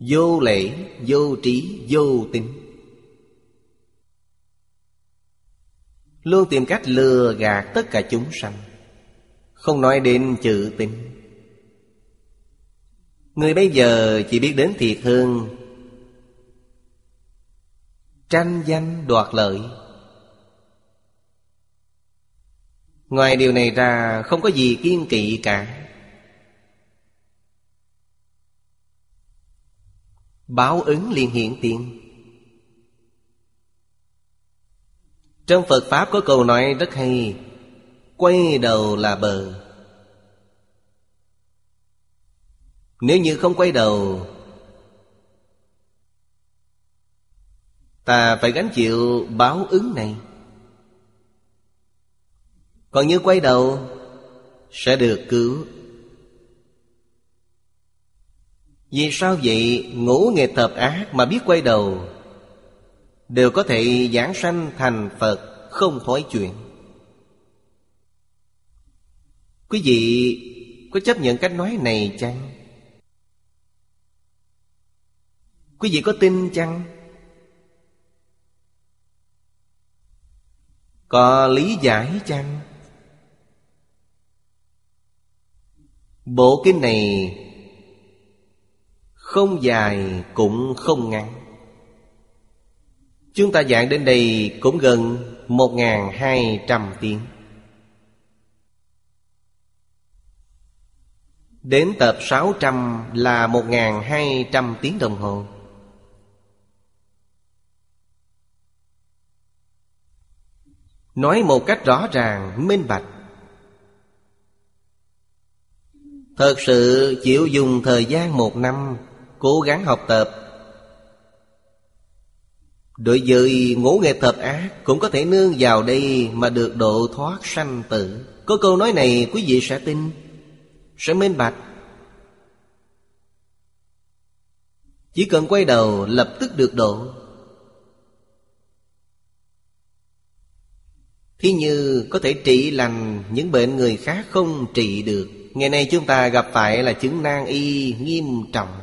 Vô lễ, vô trí, vô tính. Luôn tìm cách lừa gạt tất cả chúng sanh, Không nói đến chữ tín. Người bây giờ chỉ biết đến thiệt hơn. Tranh danh đoạt lợi. Ngoài điều này ra, không có gì kiên kỵ cả. Báo ứng liền hiện tiền Trong Phật Pháp có câu nói rất hay, Quay đầu là bờ. Nếu như không quay đầu, Ta phải gánh chịu báo ứng này. Còn như quay đầu, Sẽ được cứu. Vì sao vậy? Ngủ nghề thập ác mà biết quay đầu. Đều có thể giảng sanh thành Phật Không thối chuyện Quý vị có chấp nhận cách nói này chăng? Quý vị có tin chăng? Có lý giải chăng? Bộ kinh này Không dài cũng không ngắn Chúng ta giảng đến đây cũng gần 1.200 tiếng. Đến tập 600 là 1.200 tiếng đồng hồ. Nói một cách rõ ràng, minh bạch. Thật sự chịu dùng thời gian một năm Cố gắng học tập Đối với ngũ nghệ thập ác Cũng có thể nương vào đây Mà được độ thoát sanh tử. Có câu nói này quý vị sẽ tin. Sẽ minh bạch. Chỉ cần quay đầu lập tức được độ. Thí như có thể trị lành những bệnh người khác không trị được. Ngày nay chúng ta gặp phải là chứng nan y nghiêm trọng.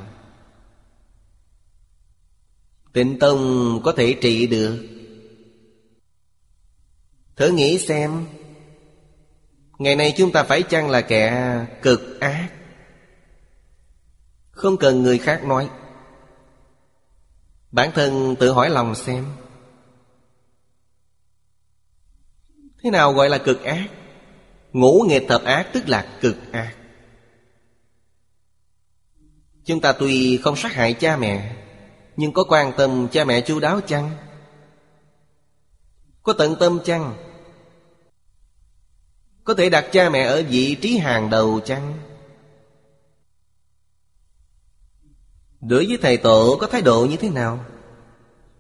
Tịnh Tông có thể trị được? Thử nghĩ xem. Ngày nay chúng ta phải chăng là kẻ cực ác? Không cần người khác nói. Bản thân tự hỏi lòng xem. Thế nào gọi là cực ác? Ngũ nghịch thập ác tức là cực ác. Chúng ta tuy không sát hại cha mẹ nhưng có quan tâm cha mẹ chu đáo chăng? Có tận tâm chăng? Có thể đặt cha mẹ ở vị trí hàng đầu chăng? Đối với thầy tổ có thái độ như thế nào?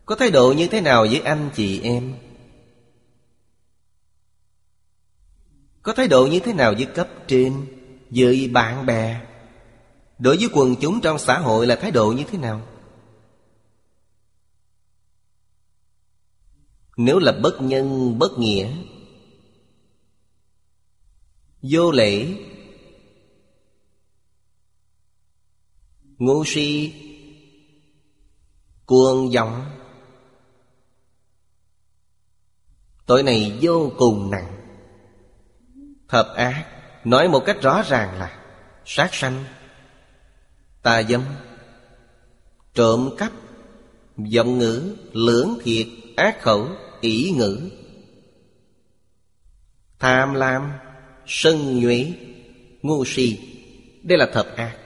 Có thái độ như thế nào với anh chị em? Có thái độ như thế nào với cấp trên, Với bạn bè Đối với quần chúng trong xã hội là thái độ như thế nào Nếu là bất nhân, bất nghĩa. Vô lễ. Ngu si. Cuồng vọng. Tội này vô cùng nặng. Thập ác. Nói một cách rõ ràng là Sát sanh. Tà dâm. Trộm cắp. Vọng ngữ. Lưỡng thiệt. Ác khẩu ỷ ngữ. Tham lam, Sân nhuế, Ngu si. Đây là thập ác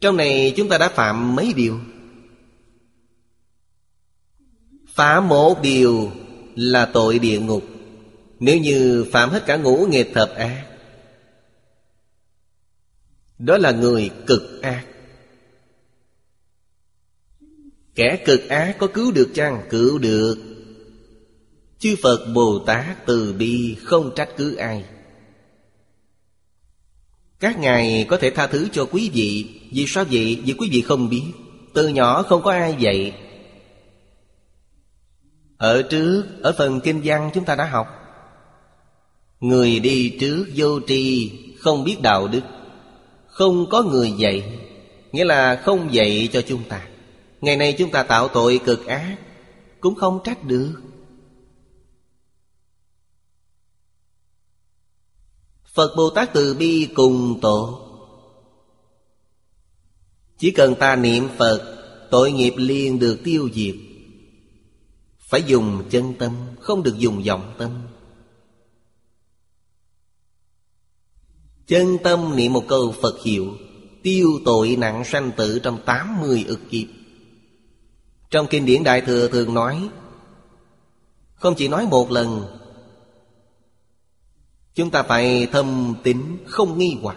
Trong này chúng ta đã phạm mấy điều? Phạm một điều là tội địa ngục. Nếu như phạm hết cả ngũ nghiệp thập ác Đó là người cực ác Kẻ cực ác có cứu được chăng? Cứu được. Chư Phật Bồ Tát từ bi không trách cứ ai. Các ngài có thể tha thứ cho quý vị. Vì sao vậy? Vì quý vị không biết. Từ nhỏ không có ai dạy. Ở trước, ở phần kinh văn chúng ta đã học. Người đi trước vô tri Không biết đạo đức. Không có người dạy Nghĩa là không dạy cho chúng ta. Ngày nay chúng ta tạo tội cực ác, Cũng không trách được. Phật Bồ Tát từ bi cùng tổ Chỉ cần ta niệm Phật, Tội nghiệp liền được tiêu diệt. Phải dùng chân tâm, Không được dùng vọng tâm. Chân tâm niệm một câu Phật hiệu, Tiêu tội nặng sanh tử trong tám mươi ức kiếp. Trong kinh điển Đại Thừa thường nói, Không chỉ nói một lần, Chúng ta phải thâm tín không nghi hoặc.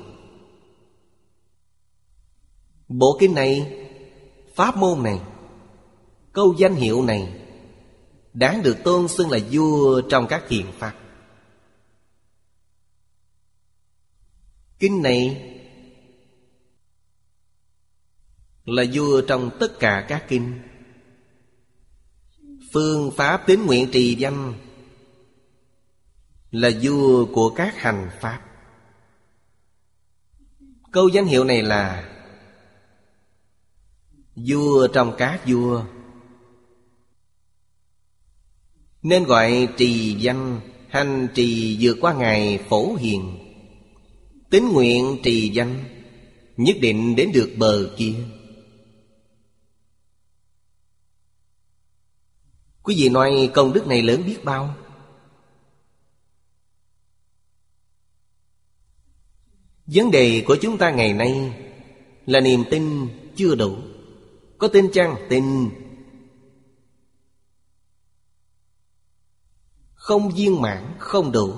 Bộ kinh này, Pháp môn này, Câu danh hiệu này Đáng được tôn xưng là vua trong các thiền pháp. Kinh này Là vua trong tất cả các kinh. Phương pháp tín nguyện trì danh là vua của các hành pháp. Câu danh hiệu này là vua trong các vua. Nên gọi trì danh hành trì vượt qua ngày phổ hiền. Tín nguyện trì danh nhất định đến được bờ kia. Quý vị nói công đức này lớn biết bao? Vấn đề của chúng ta ngày nay Là niềm tin chưa đủ. Có tin chăng? Tin. Không viên mãn, không đủ.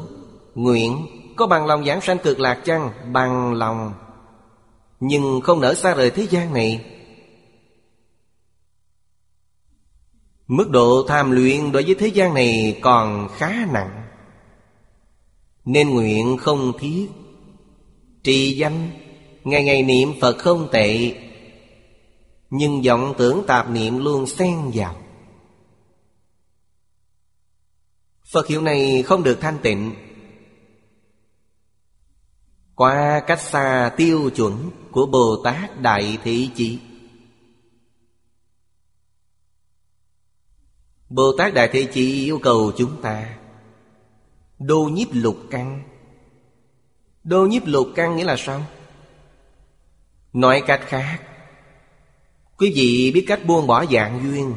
Nguyện có bằng lòng giảng sanh cực lạc chăng? Bằng lòng. Nhưng không nở xa rời thế gian này Mức độ tham luyện đối với thế gian này còn khá nặng. Nên nguyện không thiết. Trì danh, Ngày ngày niệm Phật không tệ. Nhưng vọng tưởng tạp niệm luôn xen vào. Phật hiệu này không được thanh tịnh. Qua cách xa tiêu chuẩn của Bồ Tát Đại Thị Chỉ Bồ Tát Đại Thế Chỉ yêu cầu chúng ta Đô nhiếp lục căn. Đô nhiếp lục căn nghĩa là sao? Nói cách khác, Quý vị biết cách buông bỏ dạng duyên.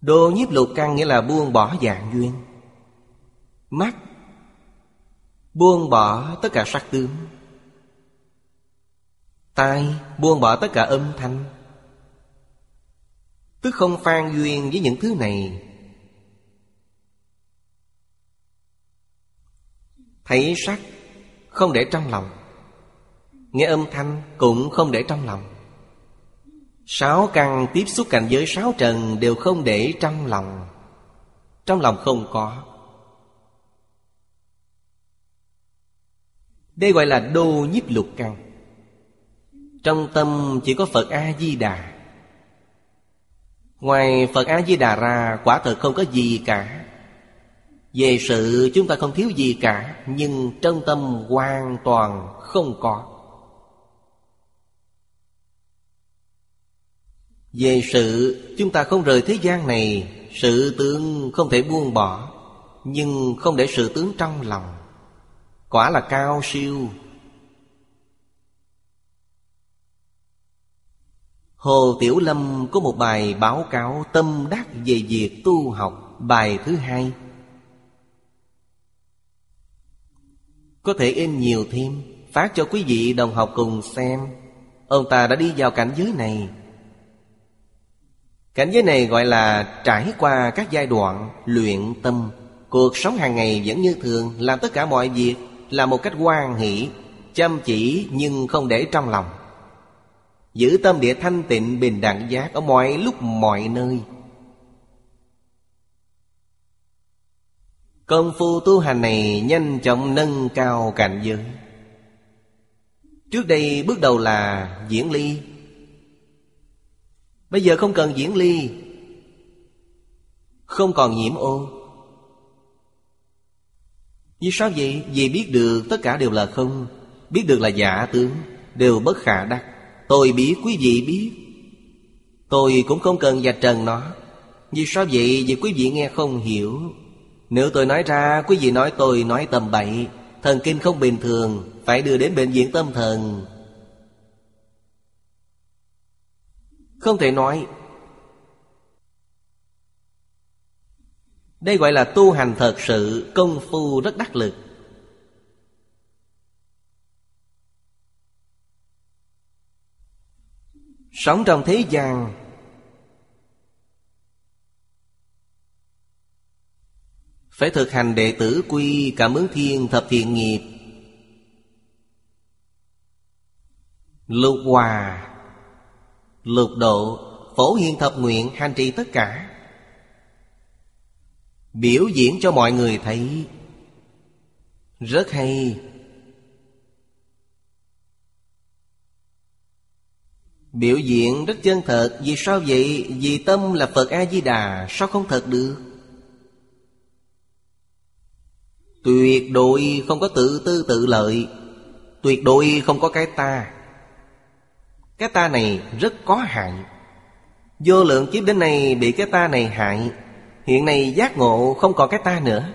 Đô nhiếp lục căn nghĩa là buông bỏ dạng duyên. Mắt Buông bỏ tất cả sắc tướng. Tai buông bỏ tất cả âm thanh. Tức không phan duyên với những thứ này. Thấy sắc, không để trong lòng. Nghe âm thanh, cũng không để trong lòng. Sáu căn tiếp xúc cảnh giới sáu trần đều không để trong lòng. Trong lòng không có. Đây gọi là đô nhiếp lục căn. Trong tâm chỉ có Phật A-di-đà Ngoài Phật A-di-đà ra, Quả thật không có gì cả. Về sự chúng ta không thiếu gì cả, Nhưng trong tâm hoàn toàn không có. Về sự chúng ta không rời thế gian này, Sự tướng không thể buông bỏ, Nhưng không để sự tướng trong lòng. Quả là cao siêu Hồ Tiểu Lâm có một bài báo cáo tâm đắc về việc tu học. Bài thứ hai. Có thể in nhiều thêm, Phát cho quý vị đồng học cùng xem. Ông ta đã đi vào cảnh giới này. Cảnh giới này gọi là trải qua các giai đoạn luyện tâm. Cuộc sống hàng ngày vẫn như thường, Làm tất cả mọi việc là một cách quan hỷ, Chăm chỉ nhưng không để trong lòng. Giữ tâm địa thanh tịnh, bình đẳng giác Ở mọi lúc, mọi nơi. Công phu tu hành này nhanh chóng nâng cao cảnh giới. Trước đây bước đầu là diễn ly. Bây giờ không cần diễn ly. Không còn nhiễm ô. Vì sao vậy? Vì biết được tất cả đều là không, Biết được là giả tướng, Đều bất khả đắc. Tôi biết, quý vị biết. Tôi cũng không cần vạch trần nó. Vì sao vậy? Vì quý vị nghe không hiểu. Nếu tôi nói ra, Quý vị nói tôi nói tầm bậy. Thần kinh không bình thường, Phải đưa đến bệnh viện tâm thần. Không thể nói. Đây gọi là tu hành thật sự, Công phu rất đắc lực. Sống trong thế gian. Phải thực hành đệ tử quy cảm ứng thiên thập thiện nghiệp. Lục hòa, Lục độ, Phổ hiền thập nguyện hành trì tất cả. Biểu diễn cho mọi người thấy. Rất hay. Biểu diễn rất chân thật, Vì sao vậy? Vì tâm là Phật A-di-đà, Sao không thật được? Tuyệt đối không có tự tư tự lợi, Tuyệt đối không có cái ta cái ta này rất có hại Vô lượng kiếp đến nay bị cái ta này hại, Hiện nay giác ngộ không còn cái ta nữa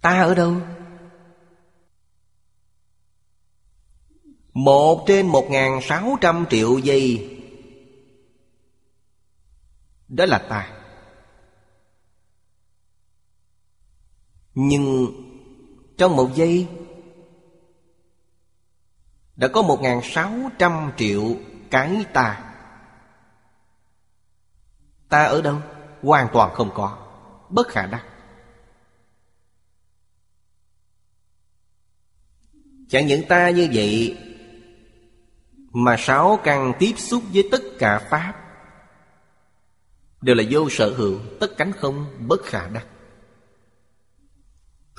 Ta ở đâu? Một trên một ngàn sáu trăm triệu giây. Đó là ta Nhưng trong một giây đã có một ngàn sáu trăm triệu cái ta Ta ở đâu? Hoàn toàn không có. Bất khả đắc. Chẳng những ta như vậy mà sáu căn tiếp xúc với tất cả Pháp. Đều là vô sở hữu, Tất cánh không bất khả đắc.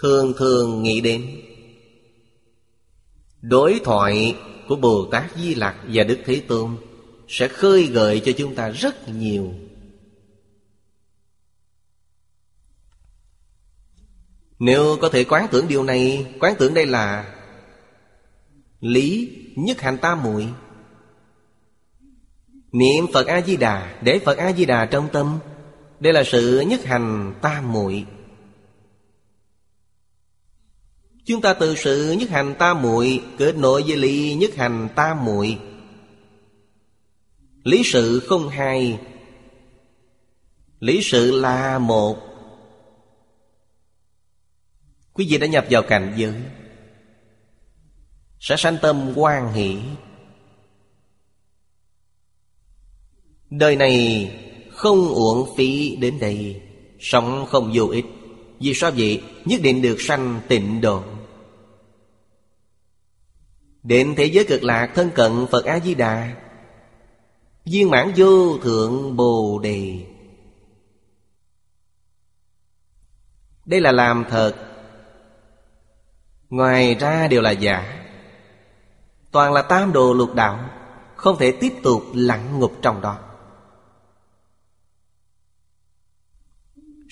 Thường thường nghĩ đến Đối thoại của Bồ Tát Di Lặc và Đức Thế Tôn Sẽ khơi gợi cho chúng ta rất nhiều. Nếu có thể quán tưởng điều này, Quán tưởng đây là Lý nhất hành tam muội Niệm Phật A-di-đà, Để Phật A-di-đà trong tâm. Đây là sự nhất hành tam muội. Chúng ta từ sự nhất hành tam muội kết nội với lý nhất hành tam muội. Lý sự không hai. Lý sự là một. Quý vị đã nhập vào cảnh giới. Sẽ sanh tâm quan hỷ. Đời này không uổng phí đến đây, Sống không vô ích, Vì sao vậy? Nhất định được sanh tịnh độ. Đến thế giới cực lạc thân cận Phật A-di-đà, Viên mãn vô thượng Bồ Đề. Đây là làm thật. Ngoài ra đều là giả. Toàn là tam đồ lục đạo, Không thể tiếp tục lặng ngục trong đó.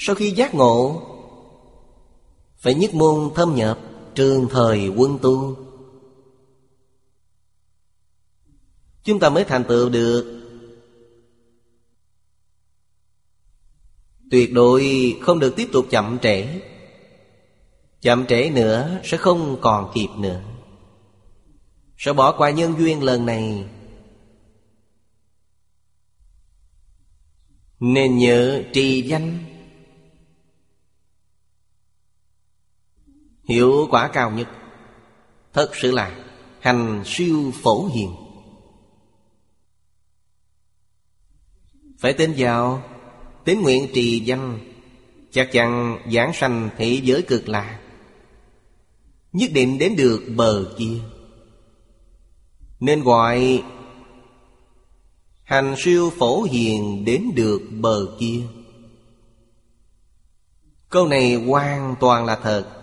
Sau khi giác ngộ, Phải nhất môn thâm nhập Trường thời quân tu. Chúng ta mới thành tựu được. Tuyệt đối không được tiếp tục chậm trễ. Chậm trễ nữa sẽ không còn kịp nữa. Sẽ bỏ qua nhân duyên lần này. Nên nhớ trì danh. Hiệu quả cao nhất. Thật sự là hành siêu phổ hiền. Phải tin vào, Tín nguyện trì danh, Chắc chắn giảng sanh thế giới cực lạc Nhất định đến được bờ kia. Nên gọi Hành siêu phổ hiền đến được bờ kia. Câu này hoàn toàn là thật.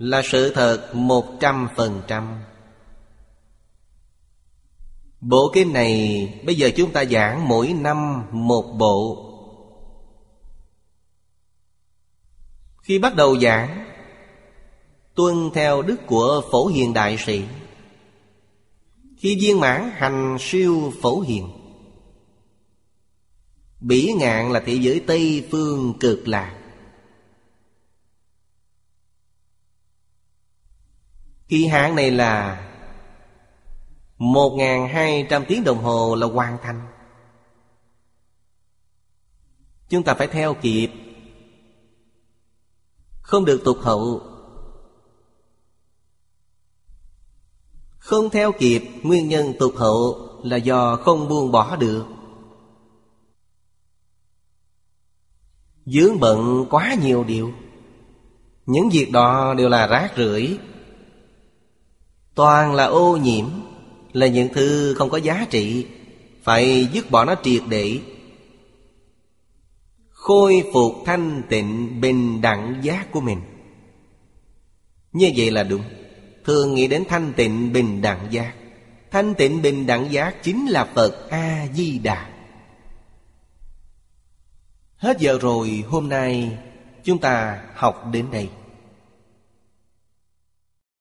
Là sự thật một trăm phần trăm. Bộ kinh này bây giờ chúng ta giảng mỗi năm một bộ. Khi bắt đầu giảng, Tuân theo đức của Phổ Hiền Đại Sĩ. Khi viên mãn hành siêu Phổ Hiền, Bỉ ngạn là thế giới Tây Phương cực lạc. Kỳ hạn này là một ngàn hai trăm tiếng đồng hồ là hoàn thành. Chúng ta phải theo kịp. Không được tụt hậu. Không theo kịp, Nguyên nhân tụt hậu Là do không buông bỏ được. Dướng bận quá nhiều điều. Những việc đó đều là rác rưởi. Toàn là ô nhiễm, là những thứ không có giá trị, phải dứt bỏ nó triệt để. Khôi phục thanh tịnh bình đẳng giác của mình. Như vậy là đúng. Thường nghĩ đến thanh tịnh bình đẳng giác. Thanh tịnh bình đẳng giác chính là phật a di đà hết giờ rồi, hôm nay chúng ta học đến đây.